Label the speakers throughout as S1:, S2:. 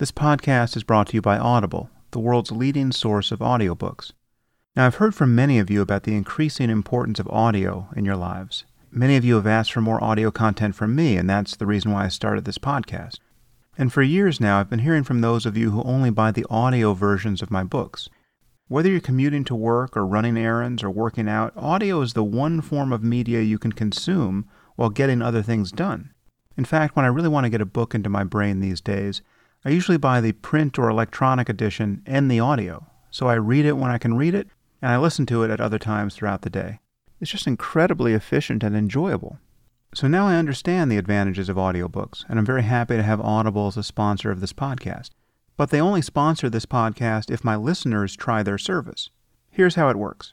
S1: This podcast is brought to you by Audible, the world's leading source of audiobooks. Now, I've heard from many of you about the increasing importance of audio in your lives. Many of you have asked for more audio content from me, and that's the reason why I started this podcast. And for years now, I've been hearing from those of you who only buy the audio versions of my books. Whether you're commuting to work or running errands or working out, audio is the one form of media you can consume while getting other things done. In fact, when I really want to get a book into my brain these days, I usually buy the print or electronic edition and the audio, so I read it when I can read it, and I listen to it at other times throughout the day. It's just incredibly efficient and enjoyable. So now I understand the advantages of audiobooks, and I'm very happy to have Audible as a sponsor of this podcast. But they only sponsor this podcast if my listeners try their service. Here's how it works.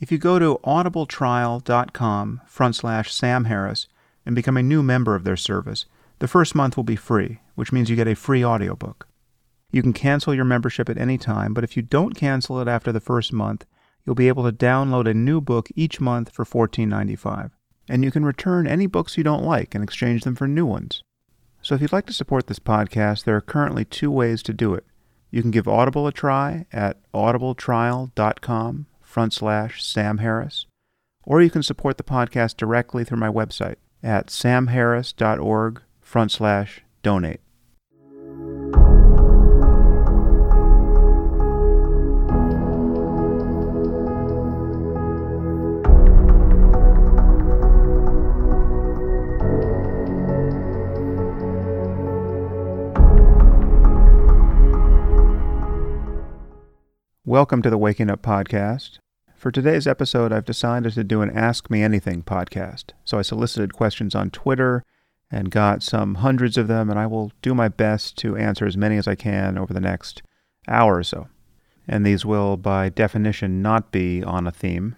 S1: If you go to audibletrial.com front slash Sam Harris and become a new member of their service, the first month will be free, which means you get a free audiobook. You can cancel your membership at any time, but if you don't cancel it after the first month, you'll be able to download a new book each month for $14.95. And you can return any books you don't like and exchange them for new ones. So if you'd like to support this podcast, there are currently two ways to do it. You can give Audible a try at audibletrial.com front slash Sam Harris, or you can support the podcast directly through my website at samharris.org front slash donate. Welcome to the Waking Up Podcast. For today's episode, I've decided to do an Ask Me Anything podcast. So I solicited questions on Twitter and got some hundreds of them, and I will do my best to answer as many as I can over the next hour or so. And these will, by definition, not be on a theme.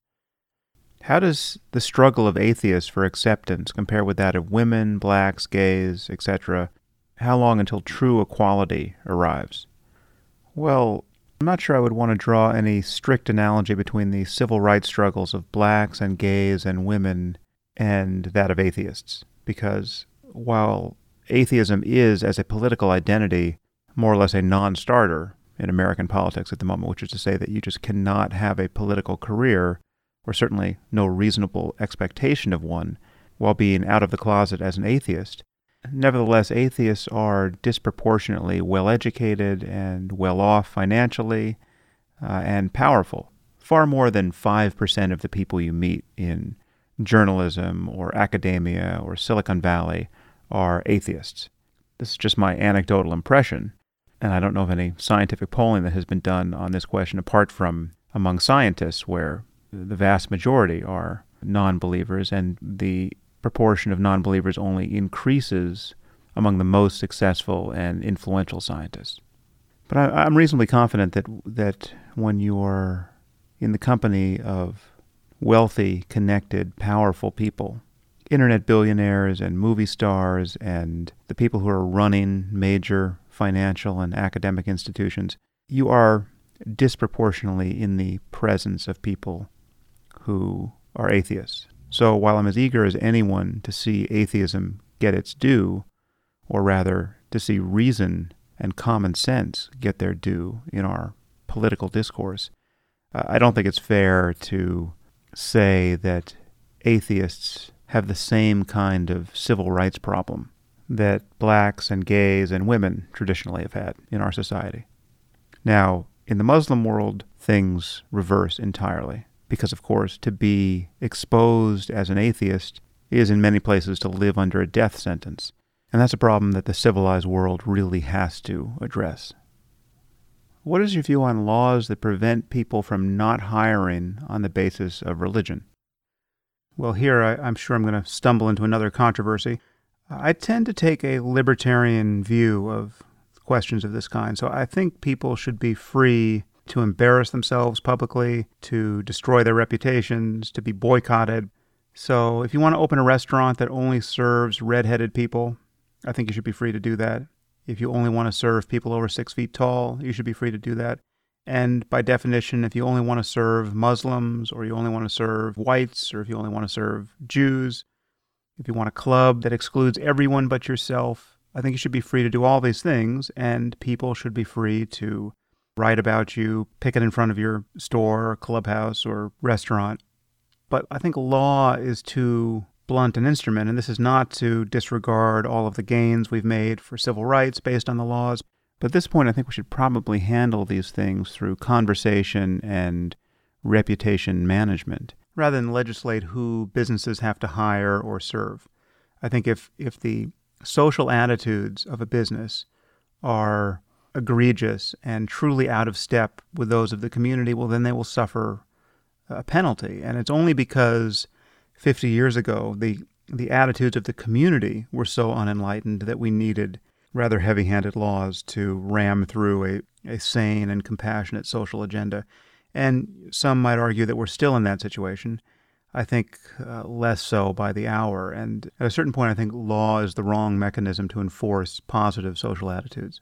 S1: How does the struggle of atheists for acceptance compare with that of women, blacks, gays, etc.? How long until true equality arrives? Well, I'm not sure I would want to draw any strict analogy between the civil rights struggles of blacks and gays and women and that of atheists, because while atheism is, as a political identity, more or less a non starter in American politics at the moment, which is to say that you just cannot have a political career, or certainly no reasonable expectation of one, while being out of the closet as an atheist. Nevertheless, atheists are disproportionately well educated and well off financially uh, and powerful, far more than 5% of the people you meet in journalism or academia or Silicon Valley are atheists. This is just my anecdotal impression, and I don't know of any scientific polling that has been done on this question apart from among scientists, where the vast majority are non believers, and the proportion of non believers only increases among the most successful and influential scientists. But I, am reasonably confident that, that when you are in the company of wealthy, connected, powerful people, internet billionaires and movie stars and the people who are running major financial and academic institutions, you are disproportionately in the presence of people who are atheists. So while I'm as eager as anyone to see atheism get its due, or rather to see reason and common sense get their due in our political discourse, uh, I don't think it's fair to say that atheists have the same kind of civil rights problem that blacks and gays and women traditionally have had in our society. Now, in the Muslim world, things reverse entirely, because, of course, to be exposed as an atheist is in many places to live under a death sentence. And that's a problem that the civilized world really has to address. What is your view on laws that prevent people from not hiring on the basis of religion? Well, here I, am sure I'm going to stumble into another controversy. I tend to take a libertarian view of questions of this kind. So I think people should be free to embarrass themselves publicly, to destroy their reputations, to be boycotted. So if you want to open a restaurant that only serves redheaded people, I think you should be free to do that. If you only want to serve people over six feet tall, you should be free to do that. And by definition, if you only want to serve Muslims, or you only want to serve whites, or if you only want to serve Jews, if you want a club that excludes everyone but yourself, I think you should be free to do all these things, and people should be free to write about you, pick it in front of your store, or clubhouse, or restaurant. But I think law is too blunt an instrument, and this is not to disregard all of the gains we've made for civil rights based on the laws. But at this point, I think we should probably handle these things through conversation and reputation management rather than legislate who businesses have to hire or serve. I think if, if the social attitudes of a business are egregious and truly out of step with those of the community, well, then they will suffer a penalty. And it's only because 50 years ago the, the attitudes of the community were so unenlightened that we needed rather heavy handed laws to ram through a, a sane and compassionate social agenda. And some might argue that we're still in that situation. I think uh, less so by the hour. And at a certain point, I think law is the wrong mechanism to enforce positive social attitudes.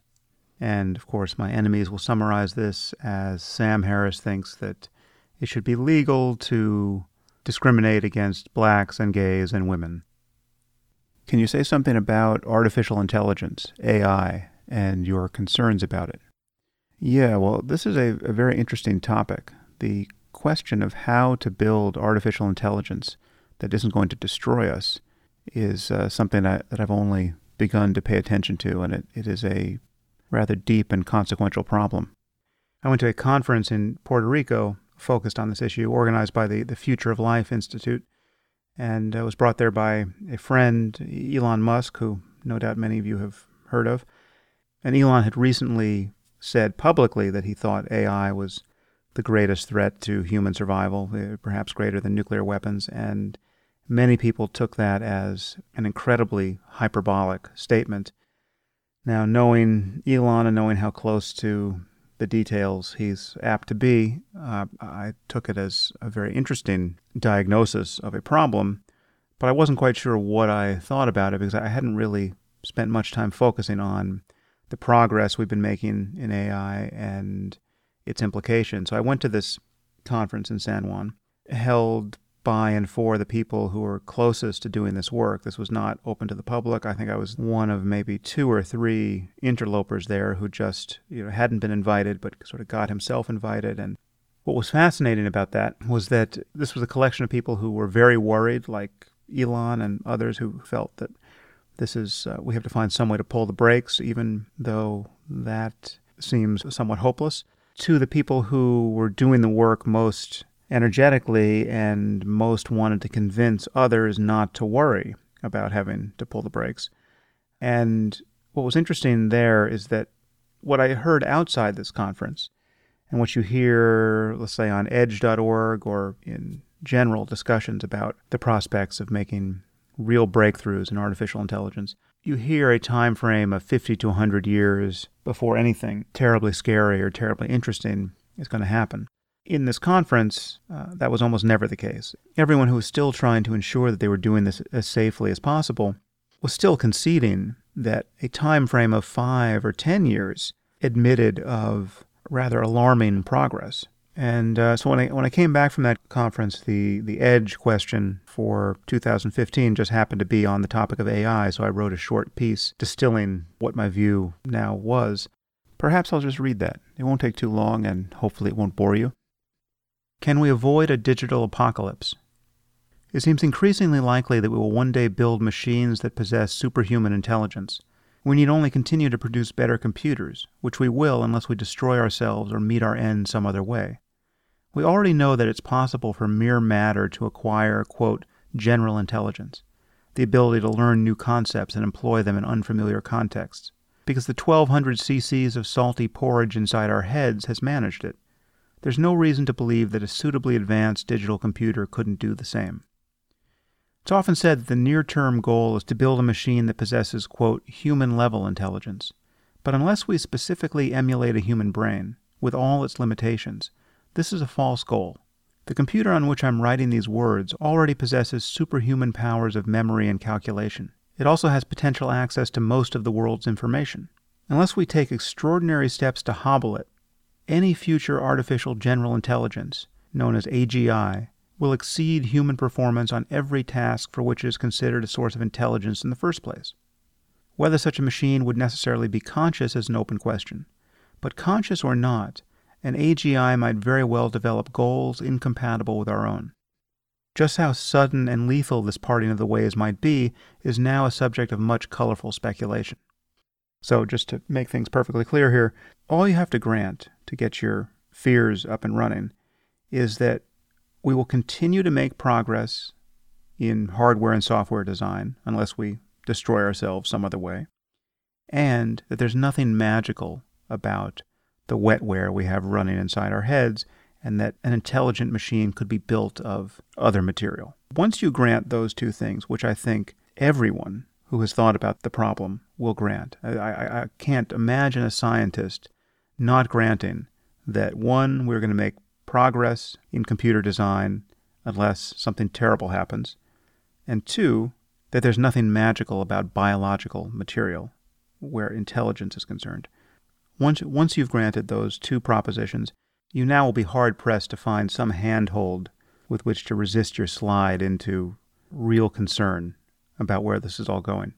S1: And of course, my enemies will summarize this as Sam Harris thinks that it should be legal to discriminate against blacks and gays and women. Can you say something about artificial intelligence, AI, and your concerns about it? Yeah, well, this is a, a very interesting topic. The question of how to build artificial intelligence that isn't going to destroy us is uh, something that, that I've only begun to pay attention to, and it, it is a rather deep and consequential problem. I went to a conference in Puerto Rico focused on this issue, organized by the, the Future of Life Institute, and uh, was brought there by a friend, Elon Musk, who no doubt many of you have heard of. And Elon had recently said publicly that he thought AI was the greatest threat to human survival, uh, perhaps greater than nuclear weapons. And many people took that as an incredibly hyperbolic statement. Now, knowing Elon and knowing how close to the details he's apt to be, uh, I took it as a very interesting diagnosis of a problem, but I wasn't quite sure what I thought about it because I hadn't really spent much time focusing on the progress we've been making in AI and its implications. So I went to this conference in San Juan, held by and for the people who were closest to doing this work. This was not open to the public. I think I was one of maybe two or three interlopers there who just you know hadn't been invited but sort of got himself invited and what was fascinating about that was that this was a collection of people who were very worried like Elon and others who felt that this is uh, we have to find some way to pull the brakes even though that seems somewhat hopeless to the people who were doing the work most energetically and most wanted to convince others not to worry about having to pull the brakes. And what was interesting there is that what I heard outside this conference and what you hear, let's say, on edge.org or in general discussions about the prospects of making real breakthroughs in artificial intelligence, you hear a time frame of 50 to 100 years before anything terribly scary or terribly interesting is going to happen. In this conference, uh, that was almost never the case. Everyone who was still trying to ensure that they were doing this as safely as possible was still conceding that a time frame of five or ten years admitted of rather alarming progress. And uh, so when I when I came back from that conference, the the edge question for 2015 just happened to be on the topic of AI. So I wrote a short piece distilling what my view now was. Perhaps I'll just read that. It won't take too long, and hopefully it won't bore you. Can we avoid a digital apocalypse? It seems increasingly likely that we will one day build machines that possess superhuman intelligence. We need only continue to produce better computers, which we will unless we destroy ourselves or meet our end some other way. We already know that it's possible for mere matter to acquire, quote, general intelligence, the ability to learn new concepts and employ them in unfamiliar contexts, because the 1200 cc's of salty porridge inside our heads has managed it there's no reason to believe that a suitably advanced digital computer couldn't do the same. It's often said that the near term goal is to build a machine that possesses, quote, human level intelligence. But unless we specifically emulate a human brain, with all its limitations, this is a false goal. The computer on which I'm writing these words already possesses superhuman powers of memory and calculation. It also has potential access to most of the world's information. Unless we take extraordinary steps to hobble it, any future artificial general intelligence, known as AGI, will exceed human performance on every task for which it is considered a source of intelligence in the first place. Whether such a machine would necessarily be conscious is an open question. But conscious or not, an AGI might very well develop goals incompatible with our own. Just how sudden and lethal this parting of the ways might be is now a subject of much colorful speculation. So, just to make things perfectly clear here, all you have to grant to get your fears up and running is that we will continue to make progress in hardware and software design unless we destroy ourselves some other way, and that there's nothing magical about the wetware we have running inside our heads, and that an intelligent machine could be built of other material. Once you grant those two things, which I think everyone who has thought about the problem will grant, I, I, I can't imagine a scientist not granting that one, we're going to make progress in computer design unless something terrible happens, and two, that there's nothing magical about biological material where intelligence is concerned. Once, once you've granted those two propositions, you now will be hard pressed to find some handhold with which to resist your slide into real concern about where this is all going.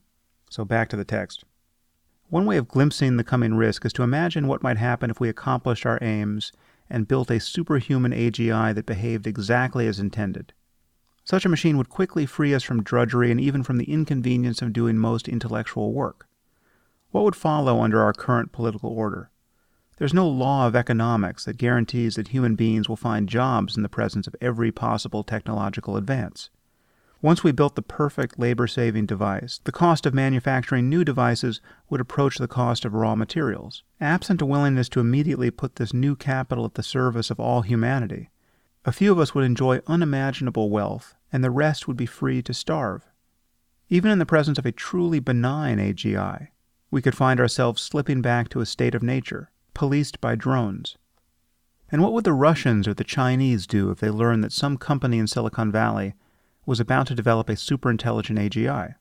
S1: So back to the text. One way of glimpsing the coming risk is to imagine what might happen if we accomplished our aims and built a superhuman AGI that behaved exactly as intended. Such a machine would quickly free us from drudgery and even from the inconvenience of doing most intellectual work. What would follow under our current political order? There's no law of economics that guarantees that human beings will find jobs in the presence of every possible technological advance. Once we built the perfect labor saving device, the cost of manufacturing new devices would approach the cost of raw materials. Absent a willingness to immediately put this new capital at the service of all humanity, a few of us would enjoy unimaginable wealth and the rest would be free to starve. Even in the presence of a truly benign AGI, we could find ourselves slipping back to a state of nature, policed by drones. And what would the Russians or the Chinese do if they learned that some company in Silicon Valley was about to develop a superintelligent AGI?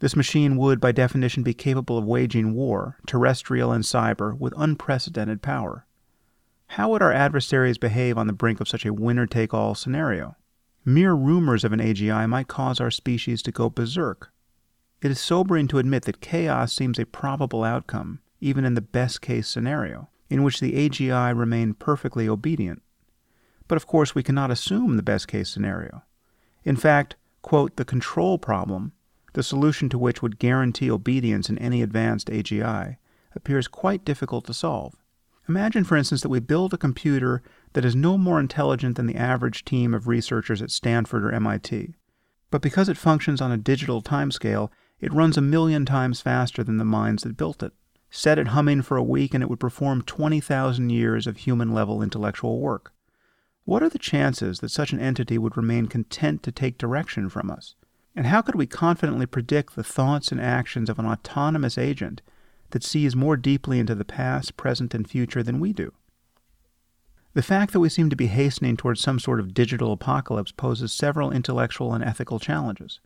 S1: This machine would, by definition, be capable of waging war, terrestrial and cyber, with unprecedented power. How would our adversaries behave on the brink of such a winner take all scenario? Mere rumors of an AGI might cause our species to go berserk. It is sobering to admit that chaos seems a probable outcome, even in the best case scenario, in which the AGI remain perfectly obedient. But of course, we cannot assume the best case scenario. In fact, quote, the control problem, the solution to which would guarantee obedience in any advanced AGI, appears quite difficult to solve. Imagine, for instance, that we build a computer that is no more intelligent than the average team of researchers at Stanford or MIT. But because it functions on a digital timescale, it runs a million times faster than the minds that built it. Set it humming for a week and it would perform 20,000 years of human level intellectual work. What are the chances that such an entity would remain content to take direction from us? And how could we confidently predict the thoughts and actions of an autonomous agent that sees more deeply into the past, present, and future than we do. The fact that we seem to be hastening towards some sort of digital apocalypse poses several intellectual and ethical challenges.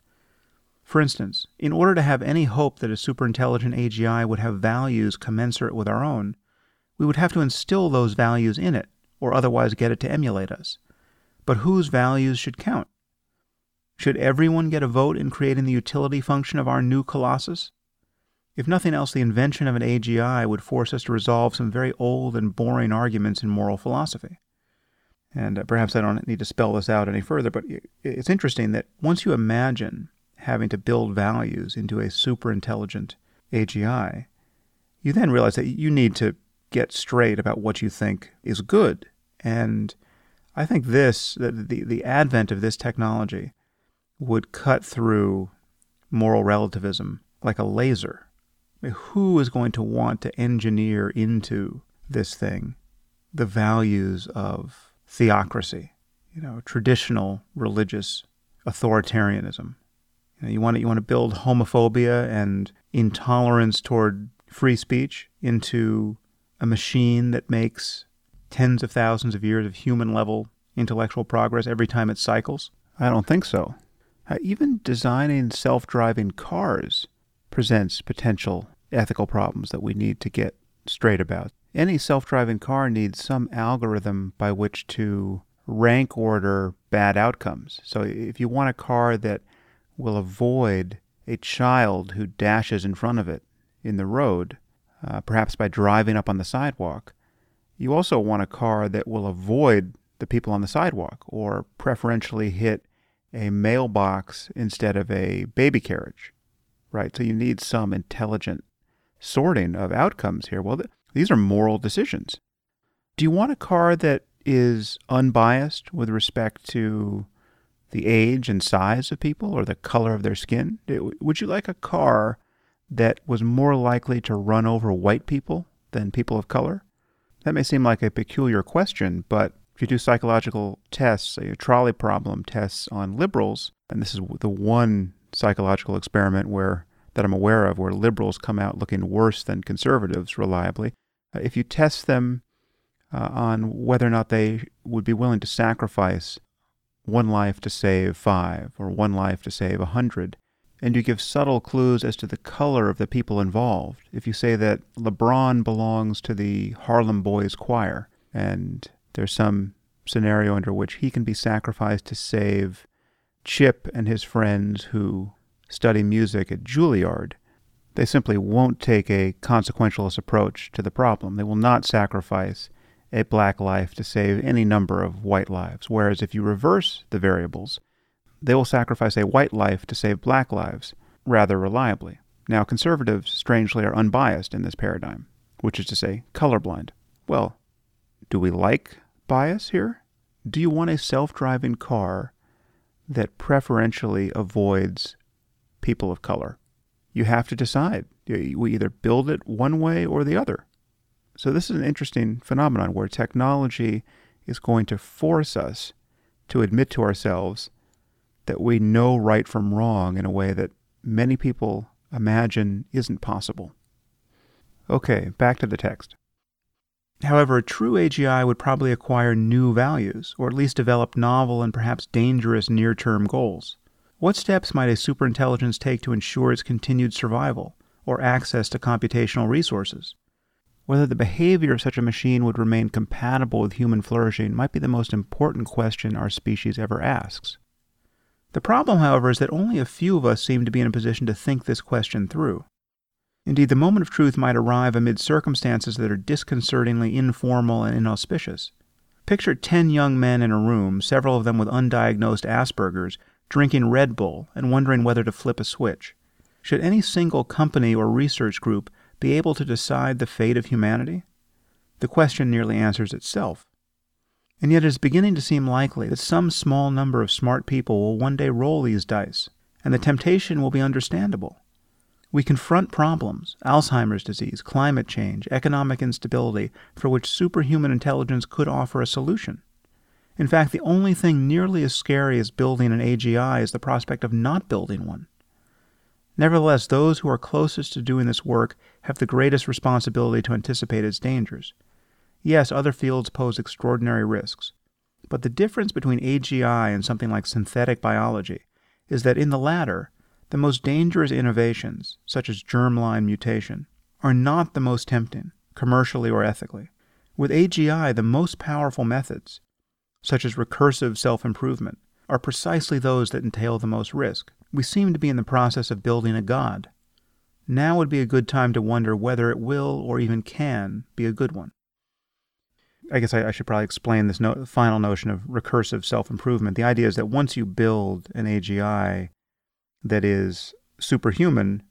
S1: For instance, in order to have any hope that a superintelligent AGI would have values commensurate with our own, we would have to instill those values in it, or otherwise get it to emulate us. But whose values should count? Should everyone get a vote in creating the utility function of our new colossus? If nothing else, the invention of an AGI would force us to resolve some very old and boring arguments in moral philosophy. And uh, perhaps I don't need to spell this out any further, but it's interesting that once you imagine having to build values into a super intelligent AGI, you then realize that you need to get straight about what you think is good. And I think this, the, the, advent of this technology, would cut through moral relativism like a laser who is going to want to engineer into this thing the values of theocracy, you know, traditional religious authoritarianism? You, know, you want to, you want to build homophobia and intolerance toward free speech into a machine that makes tens of thousands of years of human level intellectual progress every time it cycles? I don't think so. Uh, even designing self driving cars presents potential ethical problems that we need to get straight about. Any self driving car needs some algorithm by which to rank order bad outcomes. So if you want a car that will avoid a child who dashes in front of it in the road, uh, perhaps by driving up on the sidewalk. You also want a car that will avoid the people on the sidewalk or preferentially hit a mailbox instead of a baby carriage, right? So you need some intelligent sorting of outcomes here. Well, th- these are moral decisions. Do you want a car that is unbiased with respect to the age and size of people or the color of their skin? Would you like a car that was more likely to run over white people than people of color? That may seem like a peculiar question, but if you do psychological tests, a trolley problem tests on liberals, and this is the one psychological experiment where that I'm aware of where liberals come out looking worse than conservatives reliably. Uh, if you test them uh, on whether or not they would be willing to sacrifice one life to save five or one life to save a hundred, and you give subtle clues as to the color of the people involved. If you say that LeBron belongs to the Harlem Boys Choir, and there's some scenario under which he can be sacrificed to save Chip and his friends who study music at Juilliard, they simply won't take a consequentialist approach to the problem. They will not sacrifice a black life to save any number of white lives. Whereas if you reverse the variables, they will sacrifice a white life to save black lives rather reliably. Now, conservatives, strangely, are unbiased in this paradigm, which is to say, colorblind. Well, do we like bias here? Do you want a self driving car that preferentially avoids people of color? You have to decide. We either build it one way or the other. So, this is an interesting phenomenon where technology is going to force us to admit to ourselves that we know right from wrong in a way that many people imagine isn't possible. Okay, back to the text. However, a true AGI would probably acquire new values, or at least develop novel and perhaps dangerous near term goals. What steps might a superintelligence take to ensure its continued survival, or access to computational resources? Whether the behavior of such a machine would remain compatible with human flourishing might be the most important question our species ever asks. The problem, however, is that only a few of us seem to be in a position to think this question through. Indeed, the moment of truth might arrive amid circumstances that are disconcertingly informal and inauspicious. Picture ten young men in a room, several of them with undiagnosed Asperger's, drinking Red Bull and wondering whether to flip a switch. Should any single company or research group be able to decide the fate of humanity? The question nearly answers itself. And yet it is beginning to seem likely that some small number of smart people will one day roll these dice, and the temptation will be understandable. We confront problems Alzheimer's disease, climate change, economic instability for which superhuman intelligence could offer a solution. In fact, the only thing nearly as scary as building an AGI is the prospect of not building one. Nevertheless, those who are closest to doing this work have the greatest responsibility to anticipate its dangers. Yes, other fields pose extraordinary risks, but the difference between AGI and something like synthetic biology is that in the latter, the most dangerous innovations, such as germline mutation, are not the most tempting, commercially or ethically. With AGI, the most powerful methods, such as recursive self improvement, are precisely those that entail the most risk. We seem to be in the process of building a God. Now would be a good time to wonder whether it will or even can be a good one. I guess I, I should probably explain this no, final notion of recursive self improvement. The idea is that once you build an AGI that is superhuman,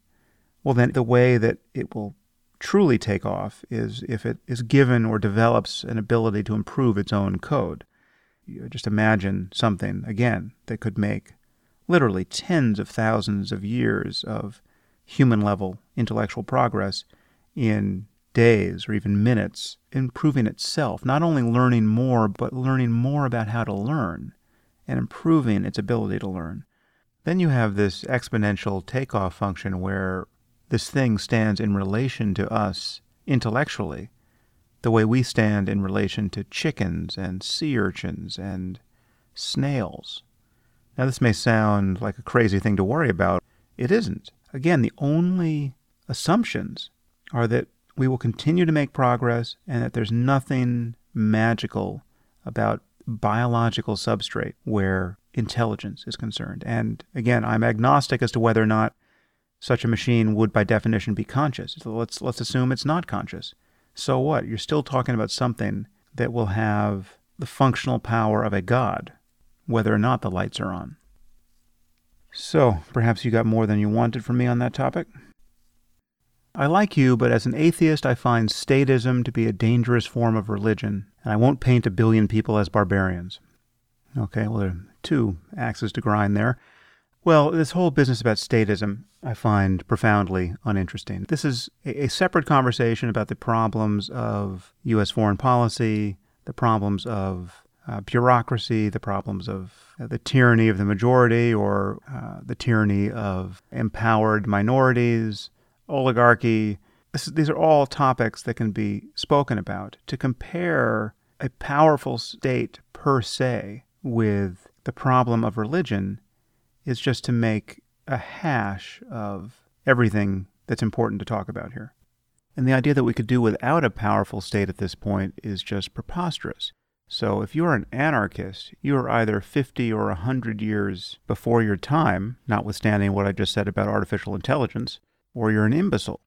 S1: well, then the way that it will truly take off is if it is given or develops an ability to improve its own code you just imagine something, again, that could make literally tens of thousands of years of human level intellectual progress in days or even minutes, improving itself, not only learning more, but learning more about how to learn and improving its ability to learn. Then you have this exponential takeoff function where this thing stands in relation to us intellectually the way we stand in relation to chickens and sea urchins and snails. Now, this may sound like a crazy thing to worry about. It isn't. Again, the only assumptions are that we will continue to make progress and that there's nothing magical about biological substrate where intelligence is concerned. And again, I'm agnostic as to whether or not such a machine would by definition be conscious. So let's let's assume it's not conscious. So what? You're still talking about something that will have the functional power of a god, whether or not the lights are on. So, perhaps you got more than you wanted from me on that topic? I like you, but as an atheist, I find statism to be a dangerous form of religion, and I won't paint a billion people as barbarians. Okay, well, there are two axes to grind there. Well, this whole business about statism I find profoundly uninteresting. This is a, separate conversation about the problems of U.S. foreign policy, the problems of uh, bureaucracy, the problems of uh, the tyranny of the majority or uh, the tyranny of empowered minorities, oligarchy. This, these are all topics that can be spoken about. To compare a powerful state per se with the problem of religion is just to make a hash of everything that's important to talk about here. And the idea that we could do without a powerful state at this point is just preposterous. So if you're an anarchist, you are either 50 or 100 years before your time, notwithstanding what I just said about artificial intelligence, or you're an imbecile.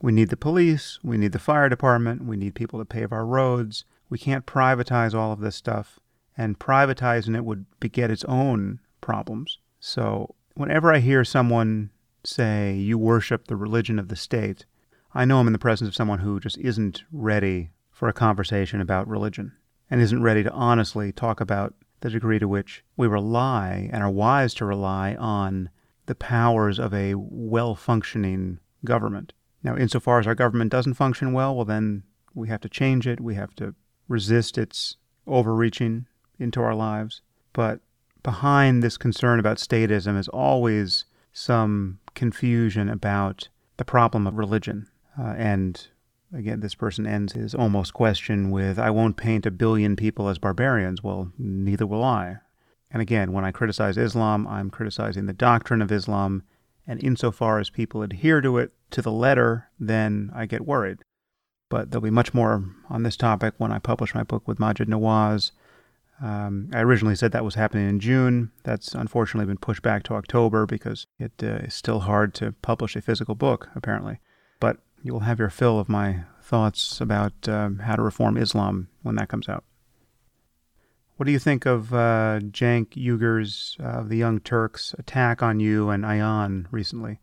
S1: We need the police, we need the fire department, we need people to pave our roads. We can't privatize all of this stuff, and privatizing it would beget its own problems. So whenever I hear someone say, you worship the religion of the state, I know I'm in the presence of someone who just isn't ready for a conversation about religion and isn't ready to honestly talk about the degree to which we rely and are wise to rely on the powers of a well functioning government. Now, insofar as our government doesn't function well, well, then we have to change it. We have to resist its overreaching into our lives. But behind this concern about statism is always some confusion about the problem of religion. Uh, and again, this person ends his almost question with, I won't paint a billion people as barbarians. Well, neither will I. And again, when I criticize Islam, I'm criticizing the doctrine of Islam. And insofar as people adhere to it to the letter, then I get worried. But there'll be much more on this topic when I publish my book with Maajid Nawaz. Um, I originally said that was happening in June. That's unfortunately been pushed back to October because it uh, is still hard to publish a physical book, apparently. But you will have your fill of my thoughts about um, how to reform Islam when that comes out. What do you think of uh, Cenk Uygur's, uh, the Young Turks, attack on you and Ayaan recently?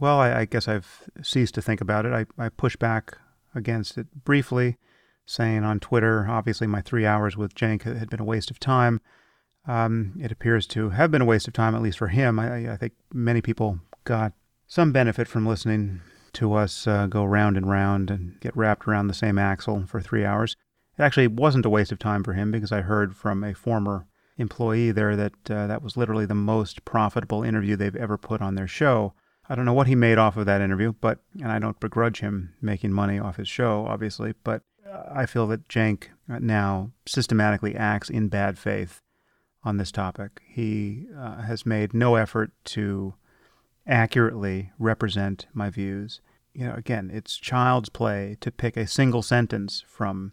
S1: Well, I, I, guess I've ceased to think about it. I, I pushed back against it briefly saying on Twitter, obviously my three hours with Cenk had been a waste of time. Um, it appears to have been a waste of time, at least for him. I, I think many people got some benefit from listening to us uh, go round and round and get wrapped around the same axle for three hours. Actually wasn't a waste of time for him because I heard from a former employee there that uh, that was literally the most profitable interview they've ever put on their show. I don't know what he made off of that interview, but and I don't begrudge him making money off his show, obviously, but I feel that Cenk now systematically acts in bad faith on this topic. He uh, has made no effort to accurately represent my views. You know, again, it's child's play to pick a single sentence from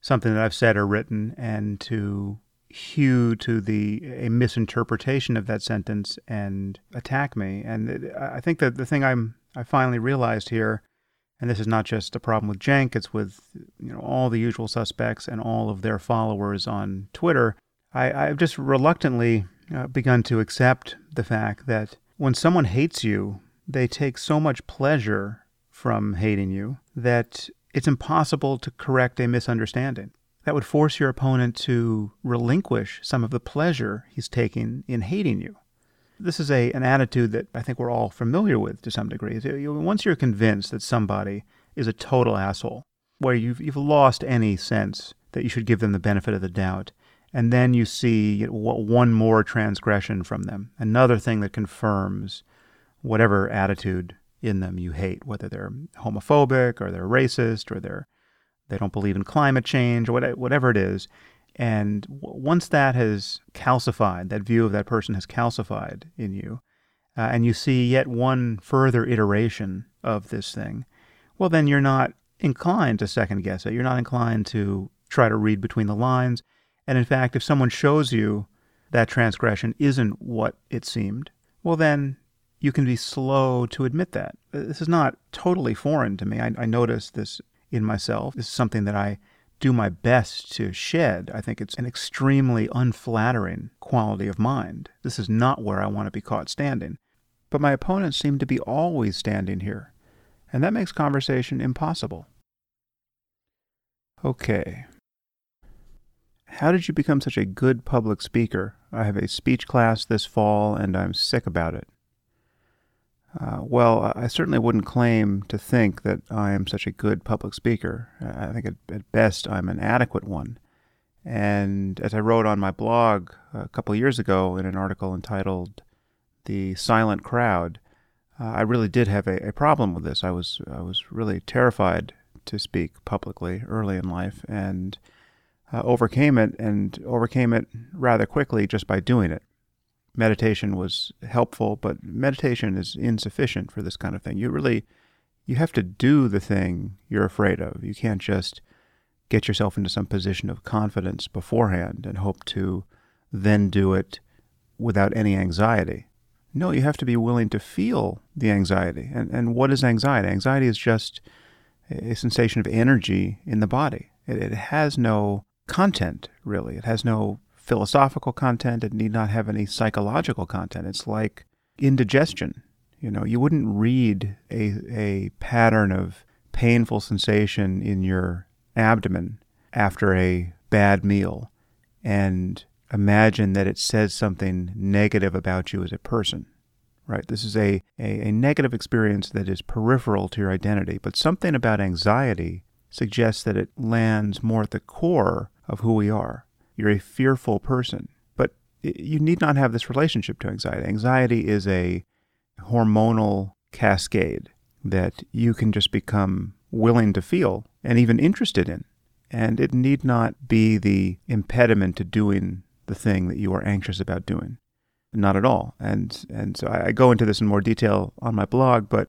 S1: something that I've said or written and to hew to the a misinterpretation of that sentence and attack me. And I think that the thing I'm I finally realized here and this is not just a problem with Cenk, it's with you know all the usual suspects and all of their followers on Twitter. I, I've just reluctantly uh, begun to accept the fact that when someone hates you, they take so much pleasure from hating you that it's impossible to correct a misunderstanding. That would force your opponent to relinquish some of the pleasure he's taking in hating you. This is a an attitude that I think we're all familiar with to some degree. Once you're convinced that somebody is a total asshole, where you've you've lost any sense that you should give them the benefit of the doubt, and then you see one more transgression from them, another thing that confirms whatever attitude in them you hate, whether they're homophobic or they're racist or they're they don't believe in climate change or whatever it is, and once that has calcified, that view of that person has calcified in you, uh, and you see yet one further iteration of this thing, well, then you're not inclined to second guess it. You're not inclined to try to read between the lines. And in fact, if someone shows you that transgression isn't what it seemed, well, then you can be slow to admit that. Uh, this is not totally foreign to me. I, I notice this in myself. This is something that I do my best to shed. I think it's an extremely unflattering quality of mind. This is not where I want to be caught standing. But my opponents seem to be always standing here, and that makes conversation impossible. Okay. How did you become such a good public speaker? I have a speech class this fall and I'm sick about it. Uh, well, I certainly wouldn't claim to think that I am such a good public speaker. I think at, at best I'm an adequate one. And as I wrote on my blog a couple years ago in an article entitled "The Silent Crowd," uh, I really did have a, a, problem with this. I was I was really terrified to speak publicly early in life, and uh, overcame it and overcame it rather quickly just by doing it meditation was helpful, but meditation is insufficient for this kind of thing. You really you have to do the thing you're afraid of. You can't just get yourself into some position of confidence beforehand and hope to then do it without any anxiety. No, you have to be willing to feel the anxiety. And and what is anxiety? Anxiety is just a sensation of energy in the body. It, it has no content, really. It has no philosophical content. It need not have any psychological content. It's like indigestion. You know, you wouldn't read a, a pattern of painful sensation in your abdomen after a bad meal and imagine that it says something negative about you as a person. Right? This is a, a, a negative experience that is peripheral to your identity, but something about anxiety suggests that it lands more at the core of who we are you're a fearful person. But you need not have this relationship to anxiety. Anxiety is a hormonal cascade that you can just become willing to feel and even interested in. And it need not be the impediment to doing the thing that you are anxious about doing. Not at all. And and so I, I go into this in more detail on my blog, but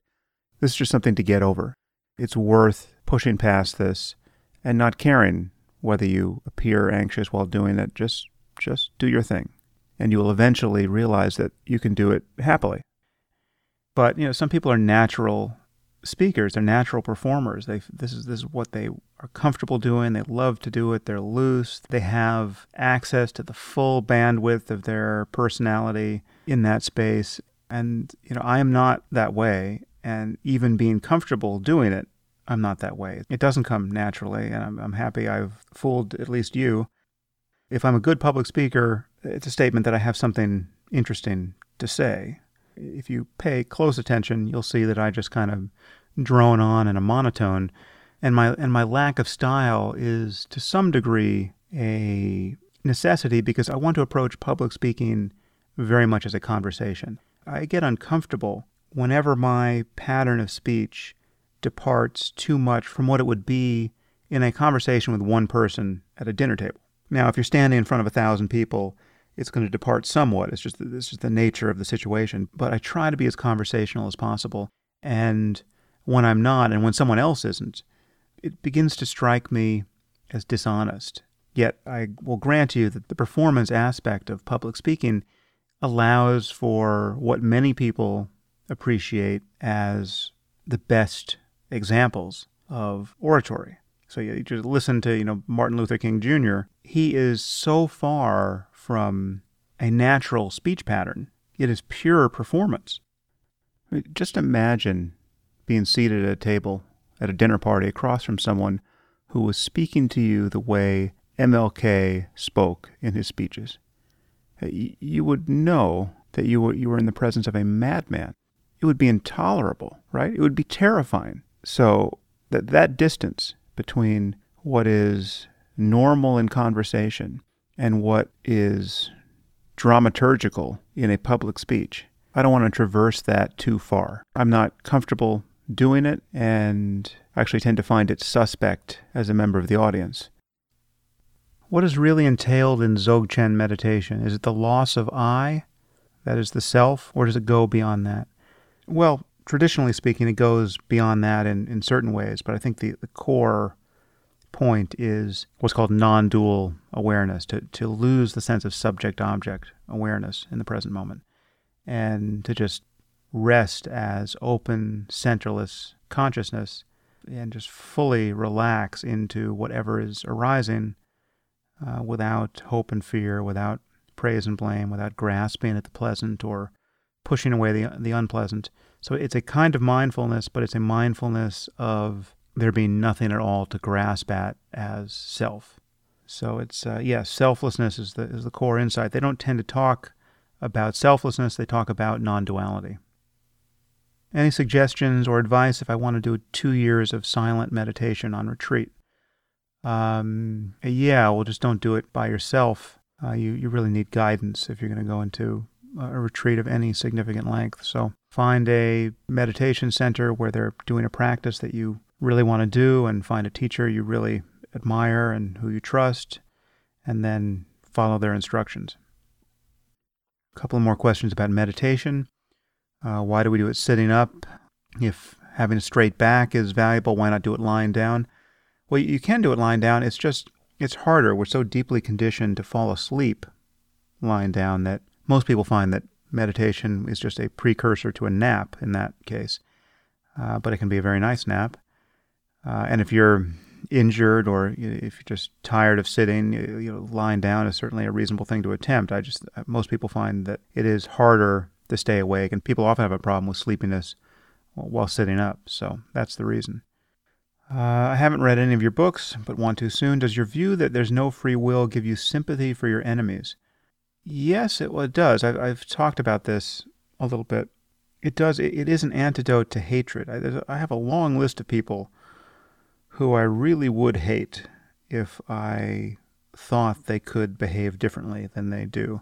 S1: this is just something to get over. It's worth pushing past this and not caring whether you appear anxious while doing it, just just do your thing. And you will eventually realize that you can do it happily. But, you know, some people are natural speakers, they're natural performers. They this is this is what they are comfortable doing. They love to do it. They're loose. They have access to the full bandwidth of their personality in that space. And, you know, I am not that way. And even being comfortable doing it I'm not that way. It doesn't come naturally, and I'm, I'm happy I've fooled at least you. If I'm a good public speaker, it's a statement that I have something interesting to say. If you pay close attention, you'll see that I just kind of drone on in a monotone, and my and my lack of style is to some degree a necessity because I want to approach public speaking very much as a conversation. I get uncomfortable whenever my pattern of speech departs too much from what it would be in a conversation with one person at a dinner table. Now, if you're standing in front of a thousand people, it's going to depart somewhat. It's just this is the nature of the situation. But I try to be as conversational as possible. And when I'm not, and when someone else isn't, it begins to strike me as dishonest. Yet I will grant you that the performance aspect of public speaking allows for what many people appreciate as the best examples of oratory. So you just listen to, you know, Martin Luther King Jr. He is so far from a natural speech pattern. It is pure performance. I mean, just imagine being seated at a table at a dinner party across from someone who was speaking to you the way MLK spoke in his speeches. Uh, you would know that you were, you were in the presence of a madman. It would be intolerable, right? It would be terrifying. So that that distance between what is normal in conversation and what is dramaturgical in a public speech, I don't want to traverse that too far. I'm not comfortable doing it and actually tend to find it suspect as a member of the audience. What is really entailed in Dzogchen meditation? Is it the loss of I, that is the self, or does it go beyond that? Well, traditionally speaking, it goes beyond that in, in certain ways, but I think the, the core point is what's called non dual awareness, to, to lose the sense of subject object awareness in the present moment, and to just rest as open, centerless consciousness and just fully relax into whatever is arising uh, without hope and fear, without praise and blame, without grasping at the pleasant or pushing away the, the unpleasant. So it's a kind of mindfulness, but it's a mindfulness of there being nothing at all to grasp at as self. So it's, uh, yes, yeah, selflessness is the, is the core insight. They don't tend to talk about selflessness, they talk about non duality. Any suggestions or advice if I want to do two years of silent meditation on retreat? Um, yeah, well, just don't do it by yourself. Uh, you, you really need guidance if you're going to go into a retreat of any significant length. So find a meditation center where they're doing a practice that you really want to do and find a teacher you really admire and who you trust, and then follow their instructions. A couple more questions about meditation. Uh, why do we do it sitting up? If having a straight back is valuable, why not do it lying down? Well, you can do it lying down. It's just, it's harder. We're so deeply conditioned to fall asleep lying down that most people find that meditation is just a precursor to a nap in that case. Uh, but it can be a very nice nap. Uh, and if you're injured or if you're just tired of sitting, you know, lying down is certainly a reasonable thing to attempt. I just, most people find that it is harder to stay awake, and people often have a problem with sleepiness while sitting up. So that's the reason. Uh, I haven't read any of your books, but want to soon. Does your view that there's no free will give you sympathy for your enemies? Yes, it, well, it does. I've, I've talked about this a little bit. It does. It, it is an antidote to hatred. I, I have a long list of people who I really would hate if I thought they could behave differently than they do.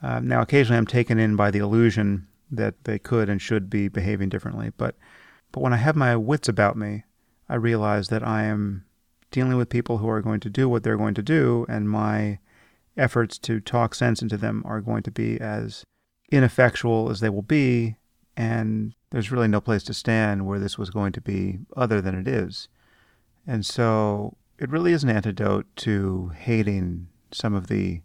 S1: Uh, now, occasionally I'm taken in by the illusion that they could and should be behaving differently, but but when I have my wits about me, I realize that I am dealing with people who are going to do what they're going to do, and my efforts to talk sense into them are going to be as ineffectual as they will be, and there's really no place to stand where this was going to be other than it is. And so it really is an antidote to hating some of the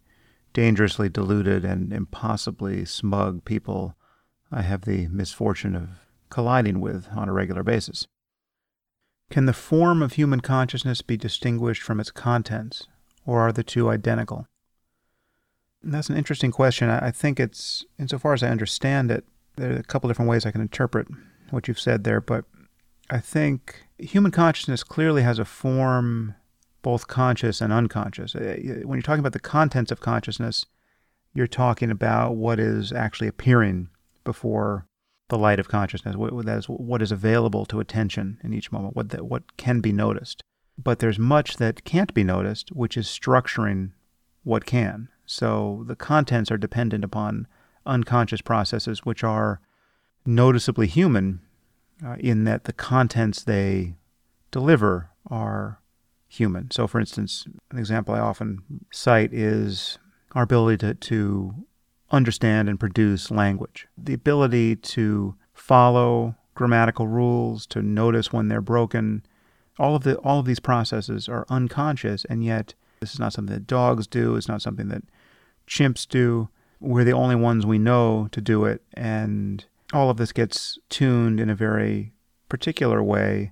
S1: dangerously deluded and impossibly smug people I have the misfortune of colliding with on a regular basis. Can the form of human consciousness be distinguished from its contents, or are the two identical? That's an interesting question. I think it's, insofar as I understand it, there are a couple different ways I can interpret what you've said there, but I think human consciousness clearly has a form both conscious and unconscious. Uh, when you're talking about the contents of consciousness, you're talking about what is actually appearing before the light of consciousness. What, that is what is available to attention in each moment, what, what can be noticed. But there's much that can't be noticed, which is structuring what can. So the contents are dependent upon unconscious processes, which are noticeably human uh, in that the contents they deliver are human. So, for instance, an example I often cite is our ability to, to understand and produce language, the ability to follow grammatical rules, to notice when they're broken. All of the all of these processes are unconscious, and yet this is not something that dogs do. It's not something that chimps do. We're the only ones we know to do it, and all of this gets tuned in a very particular way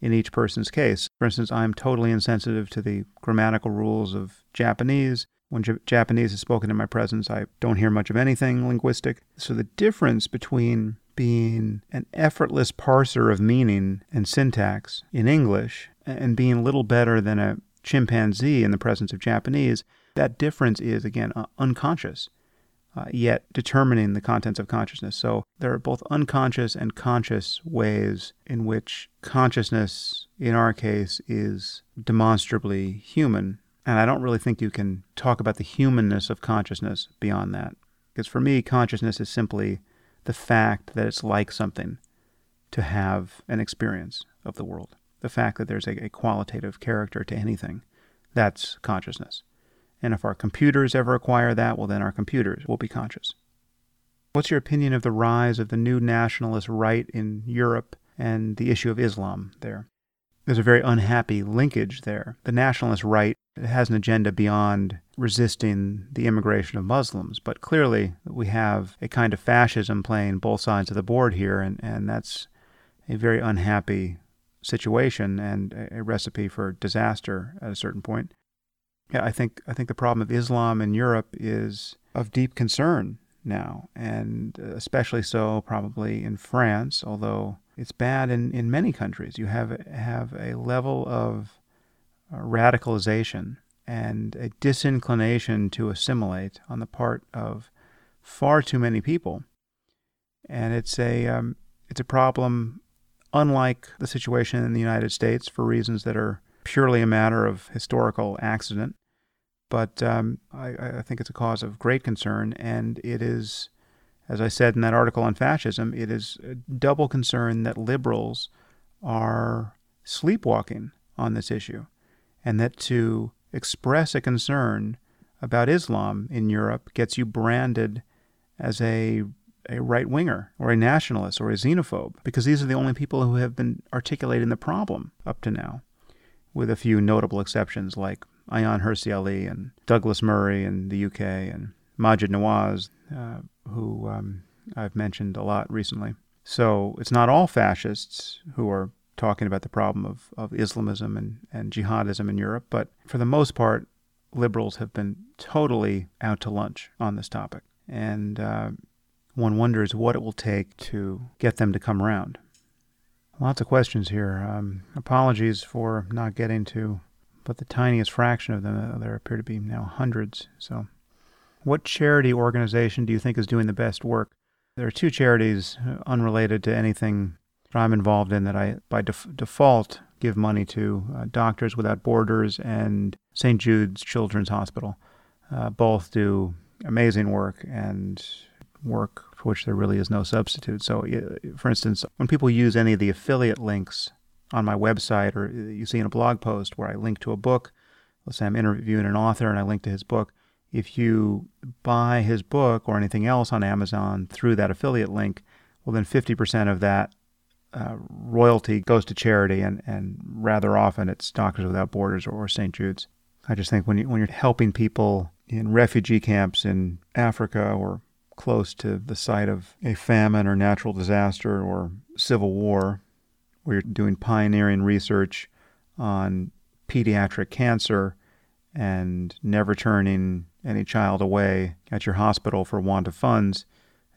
S1: in each person's case. For instance, I'm totally insensitive to the grammatical rules of Japanese. When J- Japanese is spoken in my presence, I don't hear much of anything linguistic. So the difference between being an effortless parser of meaning and syntax in English and being little better than a chimpanzee in the presence of Japanese, that difference is, again, uh, unconscious uh, yet determining the contents of consciousness. So there are both unconscious and conscious ways in which consciousness, in our case, is demonstrably human. And I don't really think you can talk about the humanness of consciousness beyond that. Because for me, consciousness is simply the fact that it's like something to have an experience of the world. The fact that there's a, a qualitative character to anything. That's consciousness. And if our computers ever acquire that, well, then our computers will be conscious. What's your opinion of the rise of the new nationalist right in Europe and the issue of Islam there? there's a very unhappy linkage there. The nationalist right has an agenda beyond resisting the immigration of Muslims, but clearly we have a kind of fascism playing both sides of the board here, and, and that's a very unhappy situation and a, recipe for disaster at a certain point. Yeah, I think I think the problem of Islam in Europe is of deep concern now, and especially so probably in France, although it's bad in, in many countries. You have have a level of uh, radicalization and a disinclination to assimilate on the part of far too many people, and it's a um, it's a problem unlike the situation in the United States for reasons that are purely a matter of historical accident. But um, I, I, think it's a cause of great concern, and it is, as I said in that article on fascism, it is a double concern that liberals are sleepwalking on this issue, and that to express a concern about Islam in Europe gets you branded as a a right winger or a nationalist or a xenophobe because these are the only people who have been articulating the problem up to now, with a few notable exceptions like Ayaan Hirsi Ali and Douglas Murray in the UK and Maajid Nawaz, uh, who um, I've mentioned a lot recently. So it's not all fascists who are talking about the problem of, of Islamism and, and jihadism in Europe, but for the most part, liberals have been totally out to lunch on this topic. And uh, one wonders what it will take to get them to come around. Lots of questions here. Um, apologies for not getting to but the tiniest fraction of them. Uh, there appear to be now hundreds. So, what charity organization do you think is doing the best work? There are two charities uh, unrelated to anything that I'm involved in that I, by def- default, give money to uh, Doctors Without Borders and St. Jude's Children's Hospital. Uh, both do amazing work and work for which there really is no substitute. So, for instance, when people use any of the affiliate links on my website, or you see in a blog post where I link to a book, let's say I'm interviewing an author and I link to his book. If you buy his book or anything else on Amazon through that affiliate link, well, then 50% of that uh, royalty goes to charity, and, and rather often it's Doctors Without Borders or, or St. Jude's. I just think when, you, when you're helping people in refugee camps in Africa or close to the site of a famine or natural disaster or civil war, where you're doing pioneering research on pediatric cancer and never turning any child away at your hospital for want of funds,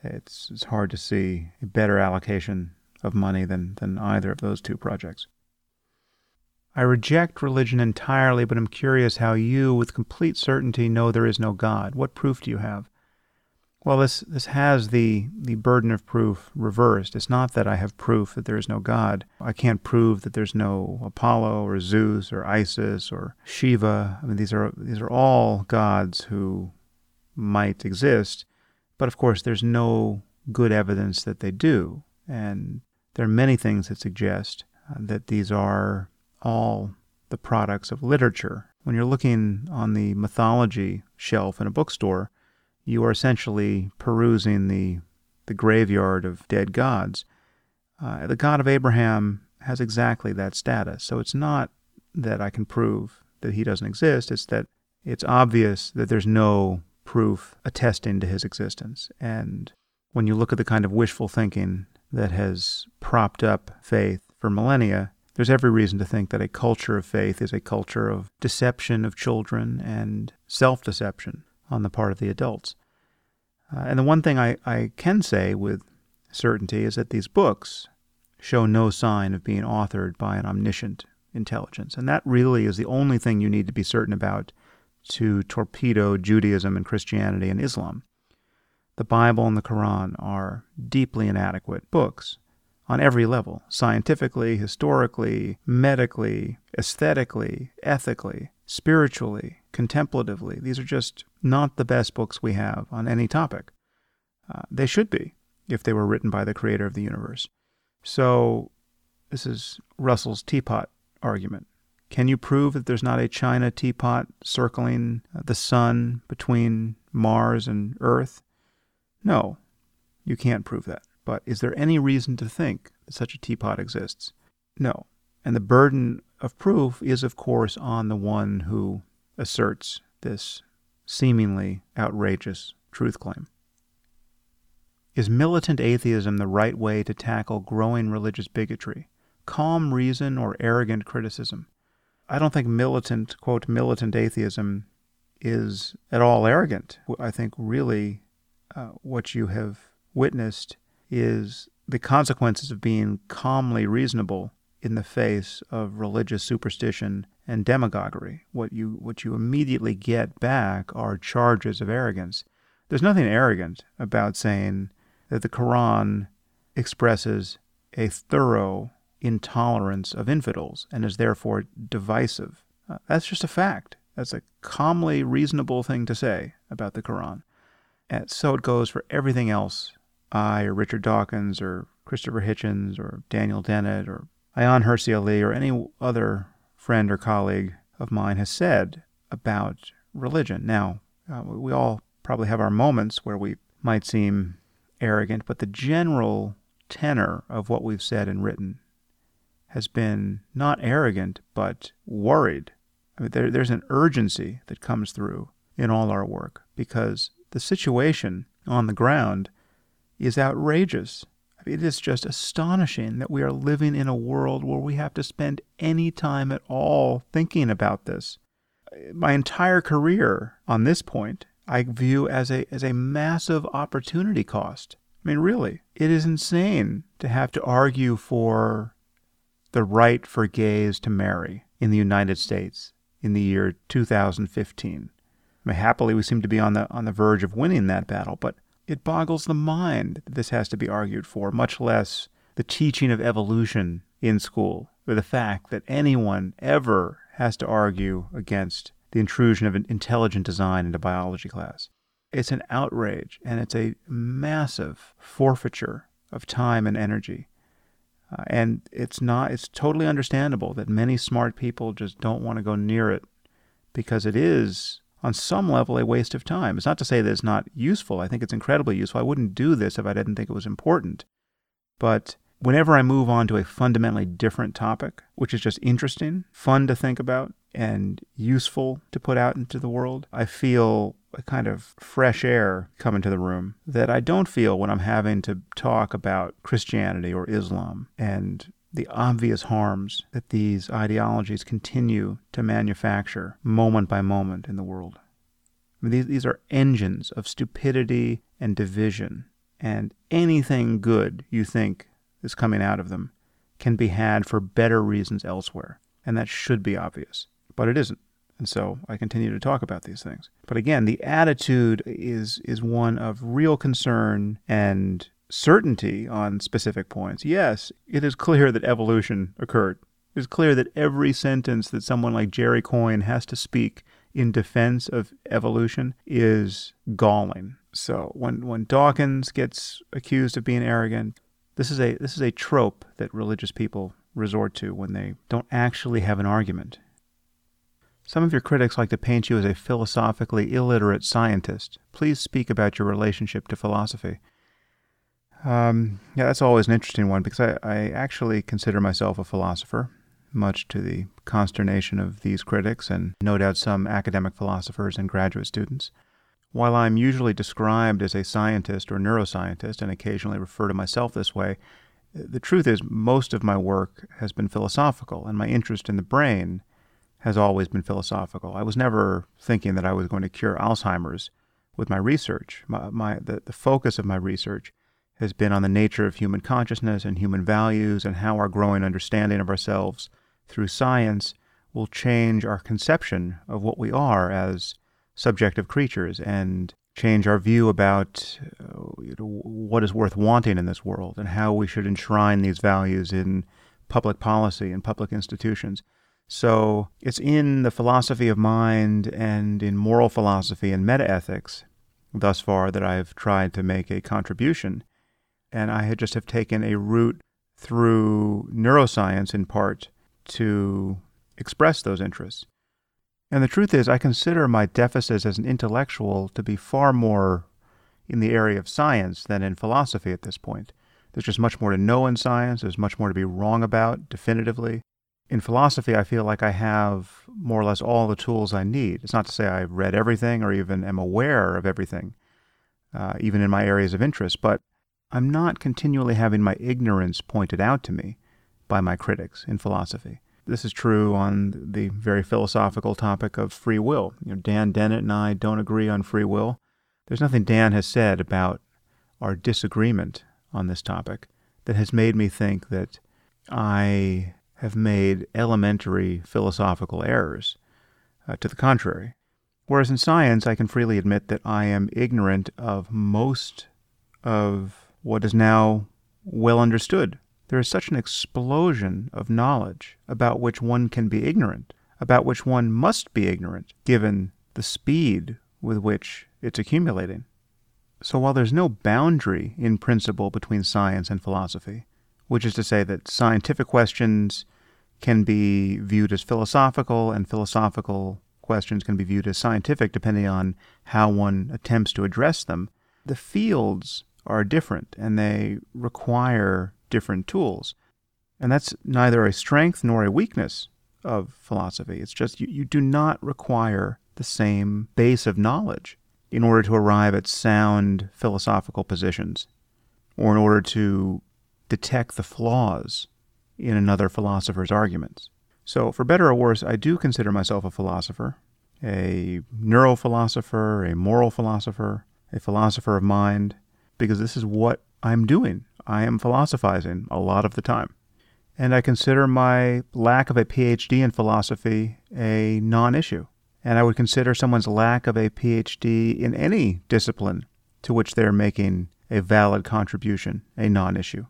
S1: it's, it's hard to see a better allocation of money than, than either of those two projects. I reject religion entirely, but I'm curious how you, with complete certainty, know there is no God. What proof do you have? Well, this, this has the, the burden of proof reversed. It's not that I have proof that there is no God. I can't prove that there's no Apollo or Zeus or Isis or Shiva. I mean, these are, these are all gods who might exist, but of course, there's no good evidence that they do. And there are many things that suggest uh, that these are all the products of literature. When you're looking on the mythology shelf in a bookstore, you are essentially perusing the, the graveyard of dead gods. Uh, the God of Abraham has exactly that status. So it's not that I can prove that he doesn't exist, it's that it's obvious that there's no proof attesting to his existence. And when you look at the kind of wishful thinking that has propped up faith for millennia, there's every reason to think that a culture of faith is a culture of deception of children and self deception on the part of the adults. Uh, and the one thing I, I can say with certainty is that these books show no sign of being authored by an omniscient intelligence. And that really is the only thing you need to be certain about to torpedo Judaism and Christianity and Islam. The Bible and the Quran are deeply inadequate books on every level scientifically, historically, medically, aesthetically, ethically, spiritually, contemplatively. These are just not the best books we have on any topic. Uh, they should be if they were written by the creator of the universe. So, this is Russell's teapot argument. Can you prove that there's not a China teapot circling the sun between Mars and Earth? No, you can't prove that. But is there any reason to think that such a teapot exists? No. And the burden of proof is, of course, on the one who asserts this seemingly outrageous truth claim. Is militant atheism the right way to tackle growing religious bigotry? Calm reason or arrogant criticism? I don't think militant, quote, militant atheism is at all arrogant. I think really uh, what you have witnessed is the consequences of being calmly reasonable in the face of religious superstition and demagoguery. What you what you immediately get back are charges of arrogance. There's nothing arrogant about saying that the Quran expresses a thorough intolerance of infidels and is therefore divisive. Uh, that's just a fact. That's a calmly reasonable thing to say about the Quran. And so it goes for everything else I or Richard Dawkins or Christopher Hitchens or Daniel Dennett or Ayaan Hirsi Ali or any other friend or colleague of mine has said about religion. Now, uh, we all probably have our moments where we might seem arrogant, but the general tenor of what we've said and written has been not arrogant, but worried. I mean, there, there's an urgency that comes through in all our work because the situation on the ground is outrageous. It is just astonishing that we are living in a world where we have to spend any time at all thinking about this. My entire career on this point, I view as a as a massive opportunity cost. I mean, really, it is insane to have to argue for the right for gays to marry in the United States in the year 2015. I mean, happily, we seem to be on the on the verge of winning that battle, but it boggles the mind that this has to be argued for, much less the teaching of evolution in school, or the fact that anyone ever has to argue against the intrusion of an intelligent design into biology class. It's an outrage, and it's a massive forfeiture of time and energy. Uh, and it's not, it's totally understandable that many smart people just don't want to go near it because it is, on some level, a waste of time. It's not to say that it's not useful. I think it's incredibly useful. I wouldn't do this if I didn't think it was important. But whenever I move on to a fundamentally different topic, which is just interesting, fun to think about, and useful to put out into the world, I feel a kind of fresh air come into the room that I don't feel when I'm having to talk about Christianity or Islam and the obvious harms that these ideologies continue to manufacture moment by moment in the world. I mean, these, these are engines of stupidity and division, and anything good you think is coming out of them can be had for better reasons elsewhere, and that should be obvious, but it isn't. And so I continue to talk about these things. But again, the attitude is is one of real concern and certainty on specific points. Yes, it is clear that evolution occurred. It is clear that every sentence that someone like Jerry Coyne has to speak in defense of evolution is galling. So when when Dawkins gets accused of being arrogant, this is a this is a trope that religious people resort to when they don't actually have an argument. Some of your critics like to paint you as a philosophically illiterate scientist. Please speak about your relationship to philosophy. Um, yeah, that's always an interesting one because I, I actually consider myself a philosopher, much to the consternation of these critics and no doubt some academic philosophers and graduate students. While I'm usually described as a scientist or neuroscientist and occasionally refer to myself this way, the truth is most of my work has been philosophical, and my interest in the brain has always been philosophical. I was never thinking that I was going to cure Alzheimer's with my research. My, my the, the focus of my research has been on the nature of human consciousness and human values and how our growing understanding of ourselves through science will change our conception of what we are as subjective creatures and change our view about uh, you know, what is worth wanting in this world and how we should enshrine these values in public policy and public institutions. So it's in the philosophy of mind and in moral philosophy and metaethics thus far that I've tried to make a contribution. And I had just have taken a route through neuroscience in part to express those interests. And the truth is, I consider my deficits as an intellectual to be far more in the area of science than in philosophy at this point. There's just much more to know in science, there's much more to be wrong about definitively. in philosophy, I feel like I have more or less all the tools I need. It's not to say I've read everything or even am aware of everything, uh, even in my areas of interest, but I'm not continually having my ignorance pointed out to me by my critics in philosophy. This is true on the very philosophical topic of free will. You know, Dan Dennett and I don't agree on free will. There's nothing Dan has said about our disagreement on this topic that has made me think that I have made elementary philosophical errors. Uh, to the contrary. Whereas in science, I can freely admit that I am ignorant of most of what is now well understood. There is such an explosion of knowledge about which one can be ignorant, about which one must be ignorant, given the speed with which it's accumulating. So while there's no boundary in principle between science and philosophy, which is to say that scientific questions can be viewed as philosophical, and philosophical questions can be viewed as scientific depending on how one attempts to address them. The fields are different and they require different tools. And that's neither a strength nor a weakness of philosophy. It's just you, you do not require the same base of knowledge in order to arrive at sound philosophical positions or in order to detect the flaws in another philosopher's arguments. So, for better or worse, I do consider myself a philosopher, a neurophilosopher, a moral philosopher, a philosopher of mind, because this is what I'm doing. I am philosophizing a lot of the time. And I consider my lack of a PhD in philosophy a non issue. And I would consider someone's lack of a PhD in any discipline to which they're making a valid contribution a non issue.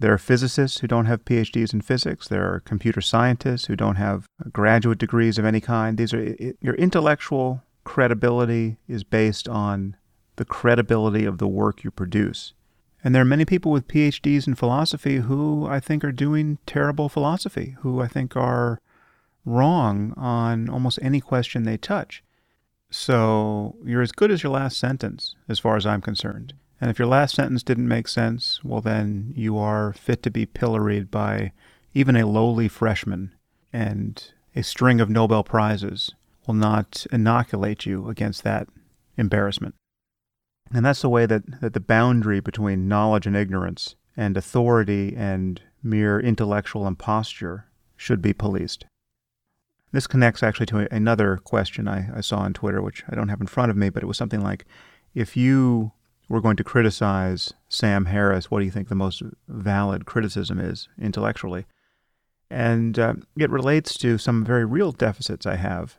S1: There are physicists who don't have PhDs in physics. There are computer scientists who don't have graduate degrees of any kind. These are your intellectual credibility is based on the credibility of the work you produce. And there are many people with PhDs in philosophy who I think are doing terrible philosophy, who I think are wrong on almost any question they touch. So you're as good as your last sentence, as far as I'm concerned. And if your last sentence didn't make sense, well, then you are fit to be pilloried by even a lowly freshman, and a string of Nobel Prizes will not inoculate you against that embarrassment. And that's the way that, that the boundary between knowledge and ignorance, and authority and mere intellectual imposture should be policed. This connects actually to another question I, I saw on Twitter, which I don't have in front of me, but it was something like if you we're going to criticize Sam Harris, what do you think the most valid criticism is intellectually? And uh, it relates to some very real deficits I have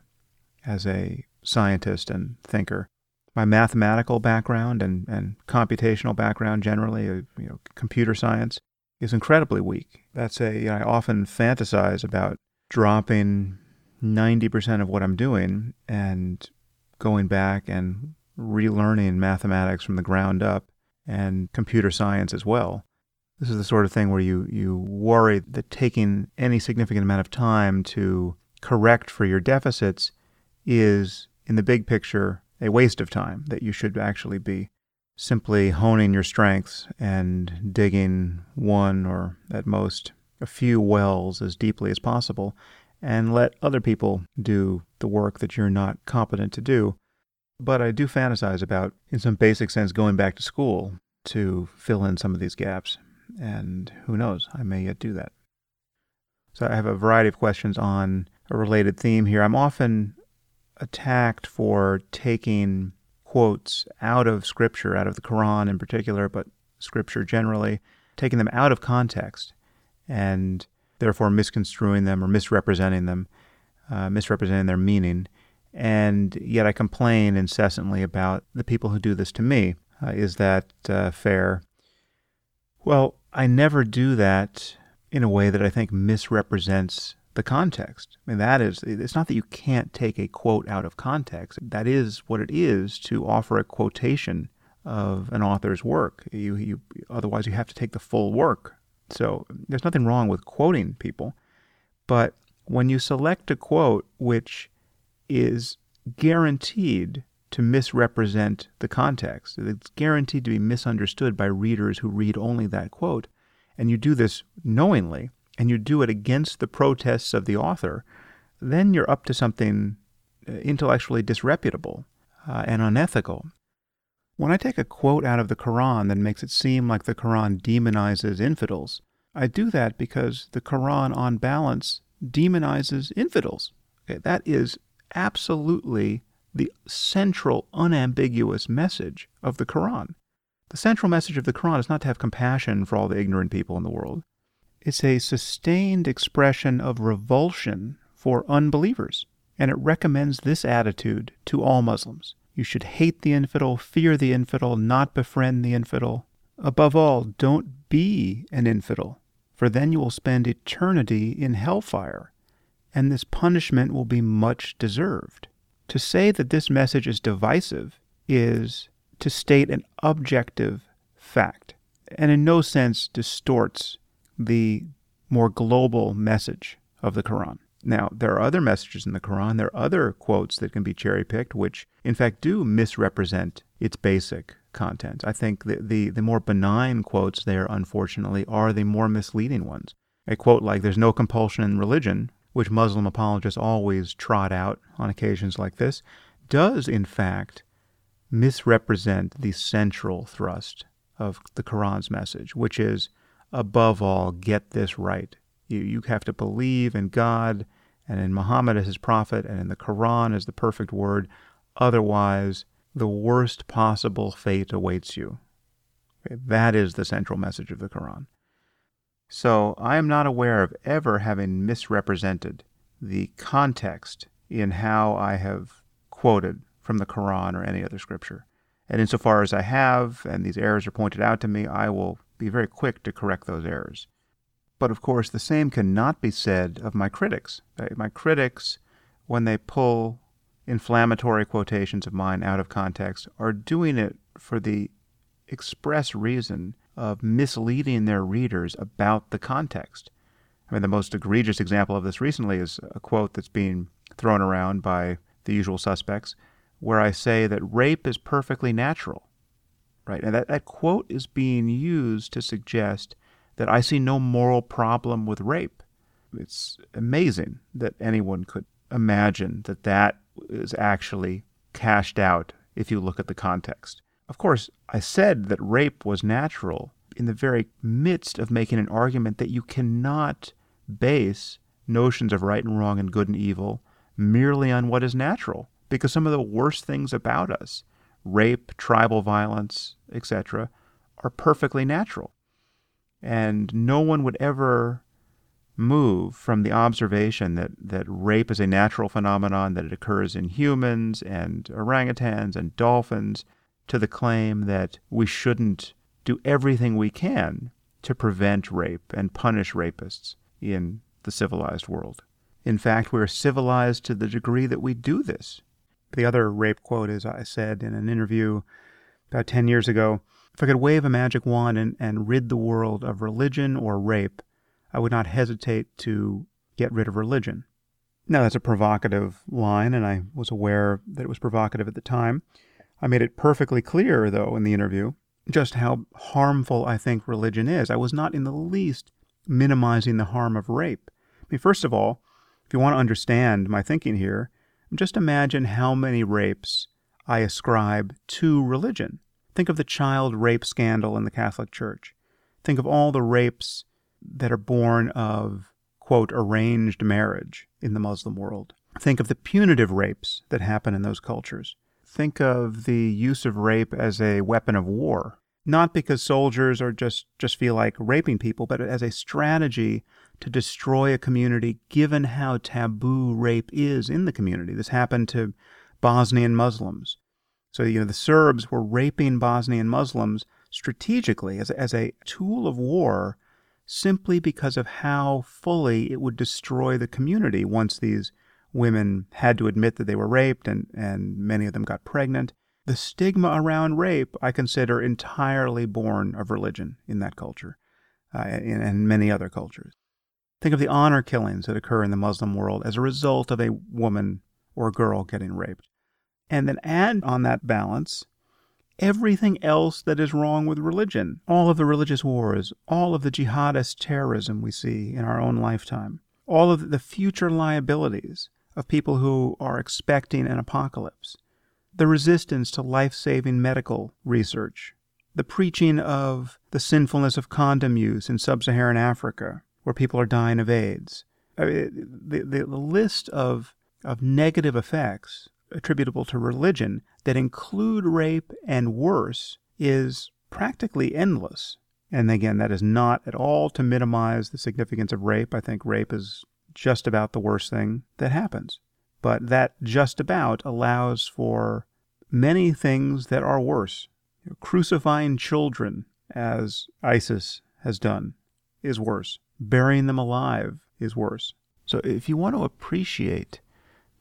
S1: as a scientist and thinker. My mathematical background and, and computational background generally, uh, you know, computer science, is incredibly weak. That's a you know, I often fantasize about dropping 90% of what I'm doing and going back and relearning mathematics from the ground up and computer science as well. This is the sort of thing where you, you worry that taking any significant amount of time to correct for your deficits is, in the big picture, a waste of time, that you should actually be simply honing your strengths and digging one or at most a few wells as deeply as possible and let other people do the work that you're not competent to do. But I do fantasize about, in some basic sense, going back to school to fill in some of these gaps. And who knows, I may yet do that. So I have a variety of questions on a related theme here. I'm often attacked for taking quotes out of Scripture, out of the Quran in particular, but Scripture generally, taking them out of context and therefore misconstruing them or misrepresenting them, uh, misrepresenting their meaning and yet I complain incessantly about the people who do this to me. Uh, is that uh, fair? Well, I never do that in a way that I think misrepresents the context. I mean, that is, it's not that you can't take a quote out of context. That is what it is to offer a quotation of an author's work. You, you, otherwise, you have to take the full work. So there's nothing wrong with quoting people. But when you select a quote which is guaranteed to misrepresent the context. It's guaranteed to be misunderstood by readers who read only that quote. And you do this knowingly, and you do it against the protests of the author, then you're up to something uh, intellectually disreputable uh, and unethical. When I take a quote out of the Quran that makes it seem like the Quran demonizes infidels, I do that because the Quran, on balance, demonizes infidels. Okay, that is absolutely the central, unambiguous message of the Quran. The central message of the Quran is not to have compassion for all the ignorant people in the world. It's a sustained expression of revulsion for unbelievers, and it recommends this attitude to all Muslims. You should hate the infidel, fear the infidel, not befriend the infidel. Above all, don't be an infidel, for then you will spend eternity in hellfire, and this punishment will be much deserved. To say that this message is divisive is to state an objective fact, and in no sense distorts the more global message of the Quran. Now, there are other messages in the Quran, there are other quotes that can be cherry picked, which in fact do misrepresent its basic content. I think the, the, the more benign quotes there, unfortunately, are the more misleading ones. A quote like, There's no compulsion in religion, which Muslim apologists always trot out on occasions like this, does in fact misrepresent the central thrust of the Quran's message, which is, above all, get this right. You, you have to believe in God and in Muhammad as his prophet and in the Quran as the perfect word. Otherwise, the worst possible fate awaits you. Okay, that is the central message of the Quran. So I am not aware of ever having misrepresented the context in how I have quoted from the Quran or any other scripture. And insofar as I have, and these errors are pointed out to me, I will be very quick to correct those errors. But of course, the same cannot be said of my critics. My critics, when they pull inflammatory quotations of mine out of context, are doing it for the express reason of misleading their readers about the context. I mean, the most egregious example of this recently is a quote that's being thrown around by the usual suspects, where I say that rape is perfectly natural. Right? And that, that quote is being used to suggest that I see no moral problem with rape. It's amazing that anyone could imagine that that is actually cashed out if you look at the context. Of course, I said that rape was natural in the very midst of making an argument that you cannot base notions of right and wrong and good and evil merely on what is natural, because some of the worst things about us, rape, tribal violence, etc., are perfectly natural. And no one would ever move from the observation that, that rape is a natural phenomenon, that it occurs in humans and orangutans and dolphins, to the claim that we shouldn't do everything we can to prevent rape and punish rapists in the civilized world. In fact, we're civilized to the degree that we do this. The other rape quote is I said in an interview about 10 years ago if I could wave a magic wand and, and rid the world of religion or rape, I would not hesitate to get rid of religion. Now, that's a provocative line, and I was aware that it was provocative at the time. I made it perfectly clear, though, in the interview, just how harmful I think religion is. I was not in the least minimizing the harm of rape. I mean, first of all, if you want to understand my thinking here, just imagine how many rapes I ascribe to religion. Think of the child rape scandal in the Catholic Church. Think of all the rapes that are born of, quote, arranged marriage in the Muslim world. Think of the punitive rapes that happen in those cultures. Think of the use of rape as a weapon of war, not because soldiers are just, just feel like raping people, but as a strategy to destroy a community given how taboo rape is in the community. This happened to Bosnian Muslims. So, you know, the Serbs were raping Bosnian Muslims strategically as, as a tool of war simply because of how fully it would destroy the community once these women had to admit that they were raped and, and many of them got pregnant. The stigma around rape I consider entirely born of religion in that culture uh, and, and many other cultures. Think of the honor killings that occur in the Muslim world as a result of a woman or a girl getting raped. And then add on that balance everything else that is wrong with religion. All of the religious wars, all of the jihadist terrorism we see in our own lifetime, all of the future liabilities of people who are expecting an apocalypse, the resistance to life saving medical research, the preaching of the sinfulness of condom use in sub Saharan Africa, where people are dying of AIDS. I mean, the, the, the list of, of negative effects attributable to religion that include rape and worse is practically endless. And again, that is not at all to minimize the significance of rape. I think rape is just about the worst thing that happens. But that just about allows for many things that are worse. Crucifying children, as ISIS has done, is worse. Burying them alive is worse. So if you want to appreciate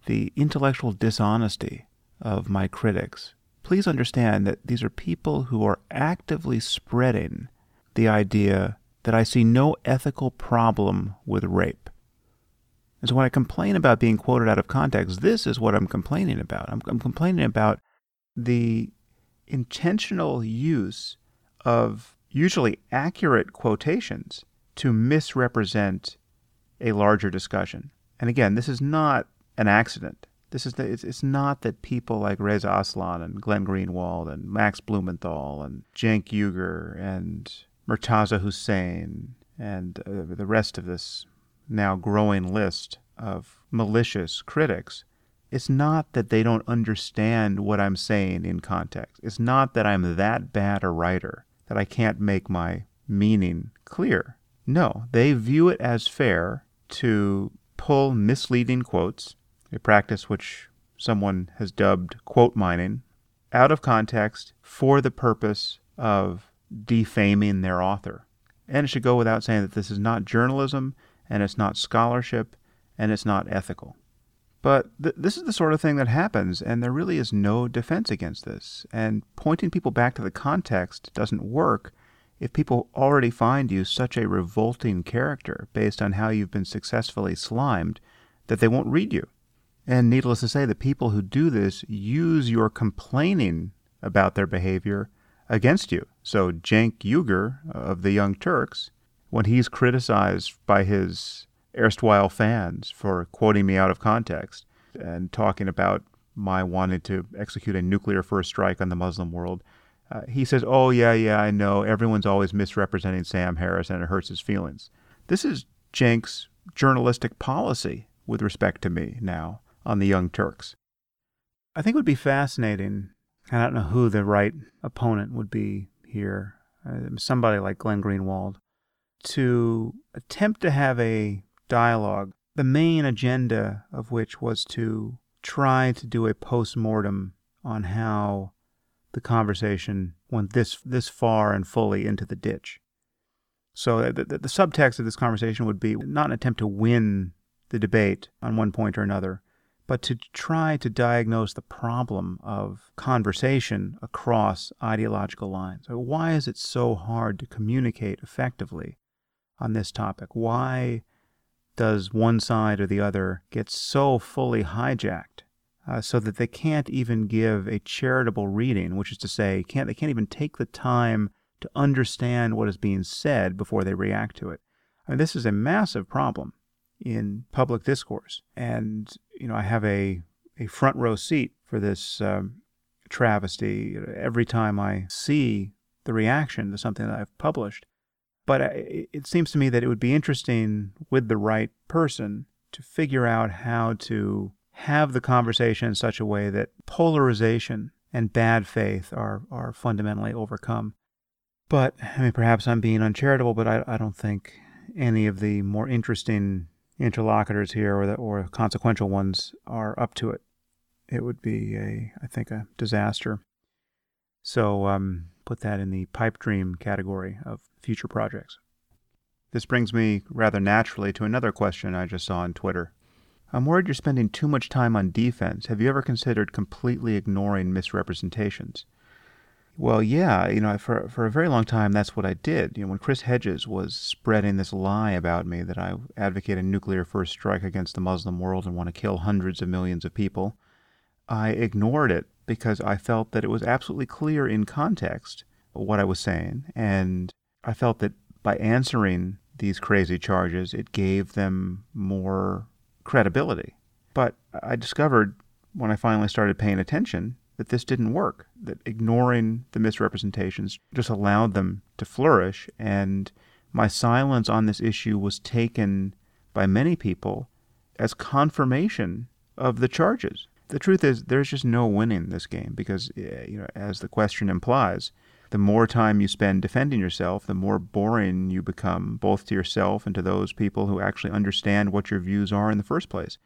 S1: the intellectual dishonesty of my critics, please understand that these are people who are actively spreading the idea that I see no ethical problem with rape. And so when I complain about being quoted out of context, this is what I'm complaining about. I'm, I'm complaining about the intentional use of usually accurate quotations to misrepresent a larger discussion. And again, this is not an accident. This is the, it's, it's not that people like Reza Aslan and Glenn Greenwald and Max Blumenthal and Cenk Uygur and Murtaza Hussain and uh, the rest of this now growing list of malicious critics. It's not that they don't understand what I'm saying in context. It's not that I'm that bad a writer that I can't make my meaning clear. No, they view it as fair to pull misleading quotes a practice which someone has dubbed quote mining, out of context for the purpose of defaming their author. And it should go without saying that this is not journalism, and it's not scholarship, and it's not ethical. But th- this is the sort of thing that happens, and there really is no defense against this. And pointing people back to the context doesn't work if people already find you such a revolting character based on how you've been successfully slimed that they won't read you. And needless to say, the people who do this use your complaining about their behavior against you. So Cenk Uygur of the Young Turks, when he's criticized by his erstwhile fans for quoting me out of context and talking about my wanting to execute a nuclear first strike on the Muslim world, uh, he says, Oh, yeah, yeah, I know. Everyone's always misrepresenting Sam Harris and it hurts his feelings. This is Cenk's journalistic policy with respect to me now on the Young Turks. I think it would be fascinating. I don't know who the right opponent would be here, uh, somebody like Glenn Greenwald, to attempt to have a dialogue, the main agenda of which was to try to do a post mortem on how the conversation went this this far and fully into the ditch. So uh, the, the, the subtext of this conversation would be not an attempt to win the debate on one point or another, but to try to diagnose the problem of conversation across ideological lines. Why is it so hard to communicate effectively on this topic? Why does one side or the other get so fully hijacked uh, so that they can't even give a charitable reading, which is to say, can't, they can't even take the time to understand what is being said before they react to it? I mean, this is a massive problem in public discourse. And, you know, I have a, a front row seat for this um, travesty every time I see the reaction to something that I've published. But it seems to me that it would be interesting with the right person to figure out how to have the conversation in such a way that polarization and bad faith are, are fundamentally overcome. But, I mean, perhaps I'm being uncharitable, but I, I don't think any of the more interesting interlocutors here or the, or consequential ones are up to it. It would be a, I think, a disaster. So um, put that in the pipe dream category of future projects. This brings me rather naturally to another question I just saw on Twitter. I'm worried you're spending too much time on defense. Have you ever considered completely ignoring misrepresentations? Well, yeah, you know, for for a very long time, that's what I did. You know, when Chris Hedges was spreading this lie about me that I advocate a nuclear first strike against the Muslim world and want to kill hundreds of millions of people, I ignored it because I felt that it was absolutely clear in context what I was saying. And I felt that by answering these crazy charges, it gave them more credibility. But I discovered when I finally started paying attention that this didn't work, that ignoring the misrepresentations just allowed them to flourish. And my silence on this issue was taken by many people as confirmation of the charges. The truth is, there's just no winning this game because, eh, you know, as the question implies, the more time you spend defending yourself, the more boring you become, both to yourself and to those people who actually understand what your views are in the first place.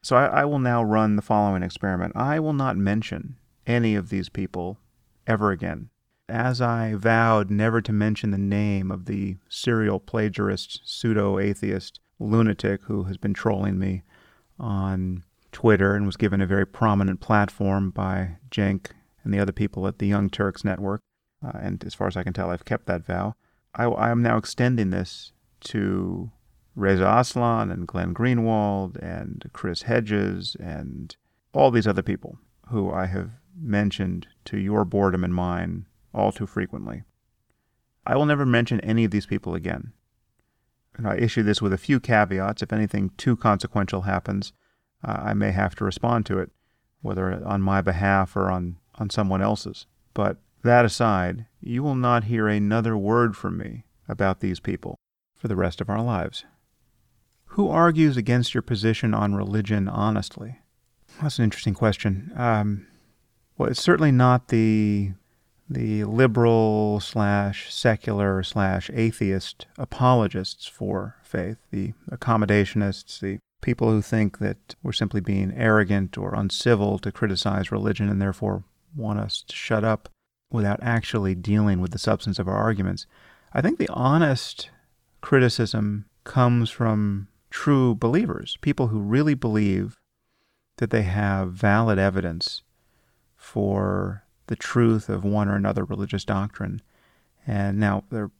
S1: So I, I will now run the following experiment. I will not mention any of these people ever again. As I vowed never to mention the name of the serial plagiarist, pseudo atheist lunatic who has been trolling me on Twitter and was given a very prominent platform by Cenk and the other people at the Young Turks Network. Uh, and as far as I can tell, I've kept that vow. I, am now extending this to Reza Aslan and Glenn Greenwald and Chris Hedges and all these other people who I have mentioned to your boredom and mine all too frequently. I will never mention any of these people again. And I issue this with a few caveats. If anything too consequential happens, uh, I may have to respond to it, whether on my behalf or on, on someone else's. But that aside, you will not hear another word from me about these people for the rest of our lives. Who argues against your position on religion honestly? That's an interesting question. Um, well, it's certainly not the the liberal slash secular slash atheist apologists for faith, the accommodationists, the people who think that we're simply being arrogant or uncivil to criticize religion and therefore want us to shut up without actually dealing with the substance of our arguments. I think the honest criticism comes from true believers, people who really believe that they have valid evidence for the truth of one or another religious doctrine. And now they're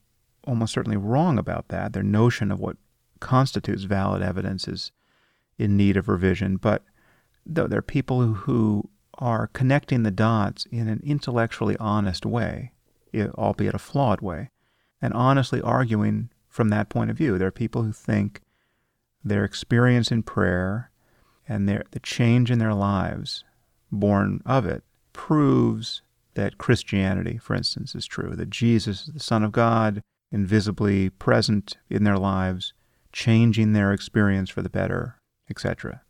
S1: almost certainly wrong about that. Their notion of what constitutes valid evidence is in need of revision. But though there are people who, who are connecting the dots in an intellectually honest way, albeit a flawed way, and honestly arguing from that point of view. There are people who think their experience in prayer and their, the change in their lives born of it proves that Christianity, for instance, is true, that Jesus is the Son of God, invisibly present in their lives, changing their experience for the better, etc.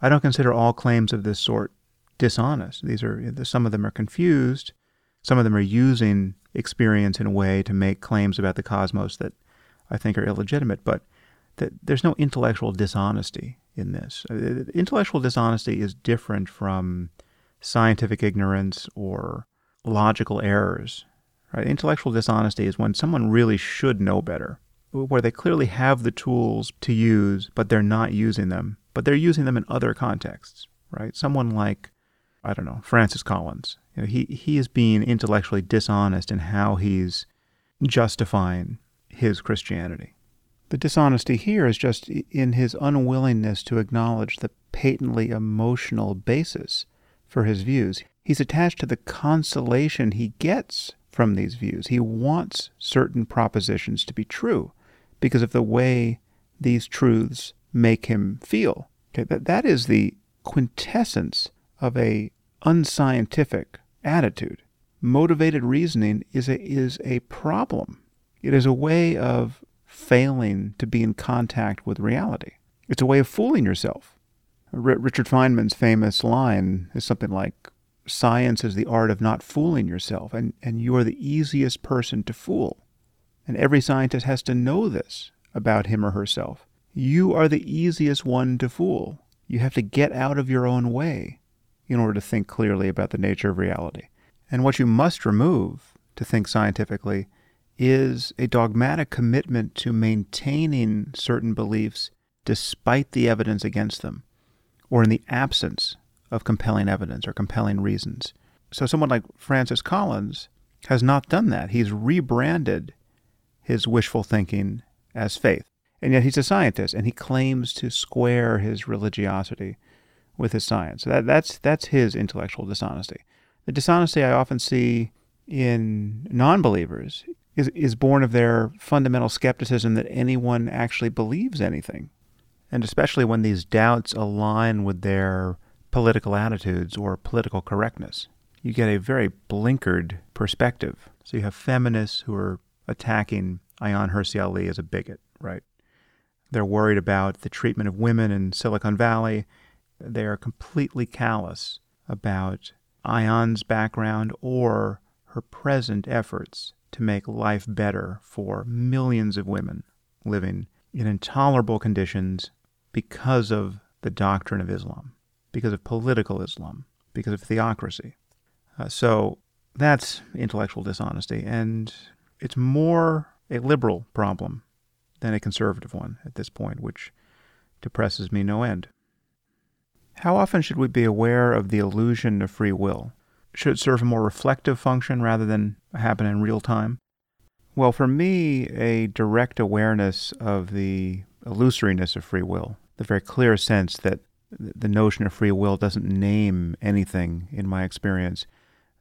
S1: I don't consider all claims of this sort dishonest. These are some of them are confused. Some of them are using experience in a way to make claims about the cosmos that I think are illegitimate. But that there's no intellectual dishonesty in this. Uh, intellectual dishonesty is different from scientific ignorance or logical errors. Right? Intellectual dishonesty is when someone really should know better, where they clearly have the tools to use, but they're not using them, but they're using them in other contexts. Right? Someone like I don't know, Francis Collins. You know, he, he is being intellectually dishonest in how he's justifying his Christianity. The dishonesty here is just in his unwillingness to acknowledge the patently emotional basis for his views. He's attached to the consolation he gets from these views. He wants certain propositions to be true because of the way these truths make him feel. Okay, that, that is the quintessence of a unscientific attitude. Motivated reasoning is a, is a problem. It is a way of failing to be in contact with reality. It's a way of fooling yourself. R- Richard Feynman's famous line is something like, Science is the art of not fooling yourself, and, and you are the easiest person to fool. And every scientist has to know this about him or herself. You are the easiest one to fool. You have to get out of your own way in order to think clearly about the nature of reality. And what you must remove to think scientifically is a dogmatic commitment to maintaining certain beliefs despite the evidence against them, or in the absence of compelling evidence or compelling reasons. So, someone like Francis Collins has not done that. He's rebranded his wishful thinking as faith. And yet he's a scientist and he claims to square his religiosity with his science. That, that's, that's his intellectual dishonesty. The dishonesty I often see in non believers is, is born of their fundamental skepticism that anyone actually believes anything. And especially when these doubts align with their political attitudes or political correctness. You get a very blinkered perspective. So you have feminists who are attacking Ayaan Hirsi Ali as a bigot, right? They're worried about the treatment of women in Silicon Valley. They are completely callous about Ayaan's background or her present efforts to make life better for millions of women living in intolerable conditions because of the doctrine of Islam, because of political Islam, because of theocracy. Uh, so that's intellectual dishonesty, and it's more a liberal problem than a conservative one at this point, which depresses me no end. How often should we be aware of the illusion of free will? Should it serve a more reflective function rather than happen in real time? Well, for me, a direct awareness of the illusoriness of free will, the very clear sense that the notion of free will doesn't name anything in my experience.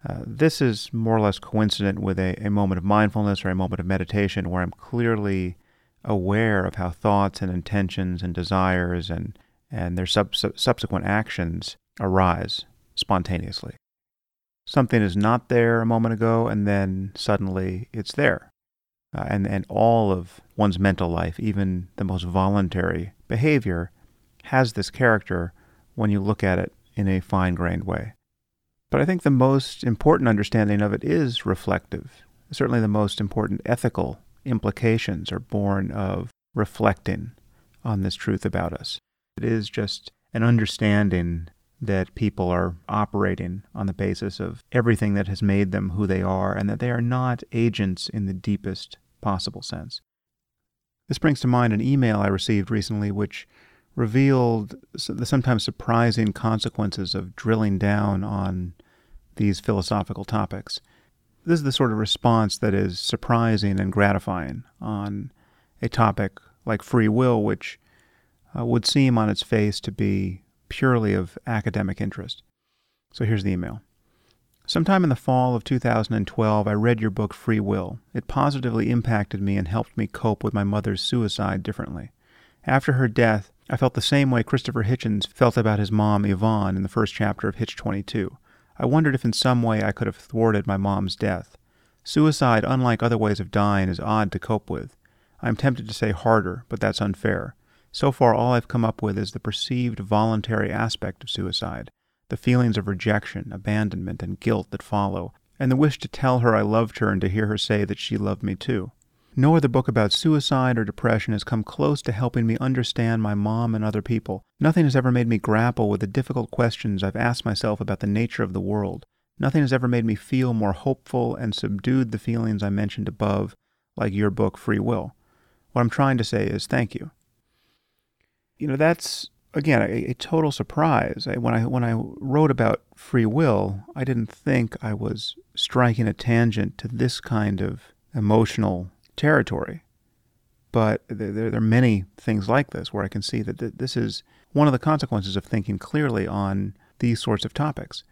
S1: Uh, this is more or less coincident with a, a moment of mindfulness or a moment of meditation where I'm clearly aware of how thoughts and intentions and desires and, and their sub- subsequent actions arise spontaneously something is not there a moment ago, and then suddenly it's there. Uh, and, and all of one's mental life, even the most voluntary behavior, has this character when you look at it in a fine grained way. But I think the most important understanding of it is reflective. Certainly, the most important ethical implications are born of reflecting on this truth about us. It is just an understanding that people are operating on the basis of everything that has made them who they are and that they are not agents in the deepest possible sense. This brings to mind an email I received recently which revealed the sometimes surprising consequences of drilling down on these philosophical topics. This is the sort of response that is surprising and gratifying on a topic like free will, which uh, would seem on its face to be purely of academic interest. So here's the email. Sometime in the fall of 2012, I read your book Free Will. It positively impacted me and helped me cope with my mother's suicide differently. After her death, I felt the same way Christopher Hitchens felt about his mom, Yvonne, in the first chapter of Hitch 22. I wondered if in some way I could have thwarted my mom's death. Suicide, unlike other ways of dying, is odd to cope with. I am tempted to say harder, but that's unfair. So far, all I've come up with is the perceived voluntary aspect of suicide, the feelings of rejection, abandonment, and guilt that follow, and the wish to tell her I loved her and to hear her say that she loved me too. No other book about suicide or depression has come close to helping me understand my mom and other people. Nothing has ever made me grapple with the difficult questions I've asked myself about the nature of the world. Nothing has ever made me feel more hopeful and subdued the feelings I mentioned above, like your book, Free Will. What I'm trying to say is thank you you know, that's again a, a, total surprise. I, when I when I wrote about free will, I didn't think I was striking a tangent to this kind of emotional territory. But there, there are many things like this where I can see that this is one of the consequences of thinking clearly on these sorts of topics.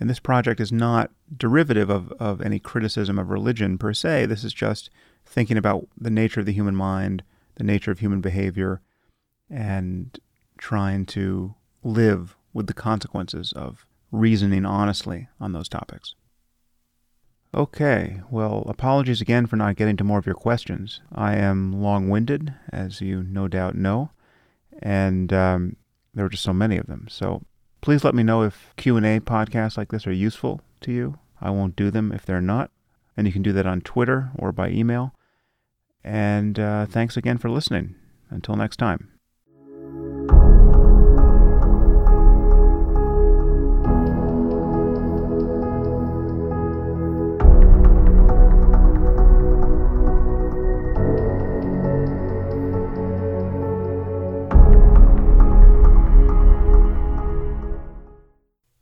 S1: And this project is not derivative of, of any criticism of religion per se. This is just thinking about the nature of the human mind, the nature of human behavior, and trying to live with the consequences of reasoning honestly on those topics. Okay, well, apologies again for not getting to more of your questions. I am long winded, as you no doubt know, and um, there are just so many of them. So please let me know if Q&A podcasts like this are useful to you. I won't do them if they're not. And you can do that on Twitter or by email. And uh, thanks again for listening. Until next time.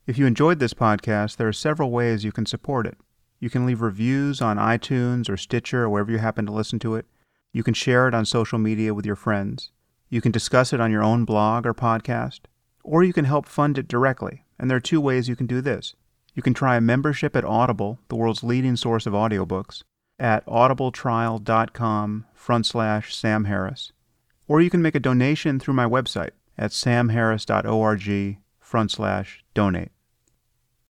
S1: If you enjoyed this podcast, there are several ways you can support it. You can leave reviews on iTunes or Stitcher or wherever you happen to listen to it. You can share it on social media with your friends. You can discuss it on your own blog or podcast. Or you can help fund it directly. And there are two ways you can do this. You can try a membership at Audible, the world's leading source of audiobooks, at audibletrial.com front slash Sam Harris. Or you can make a donation through my website at samharris.org front slash donate.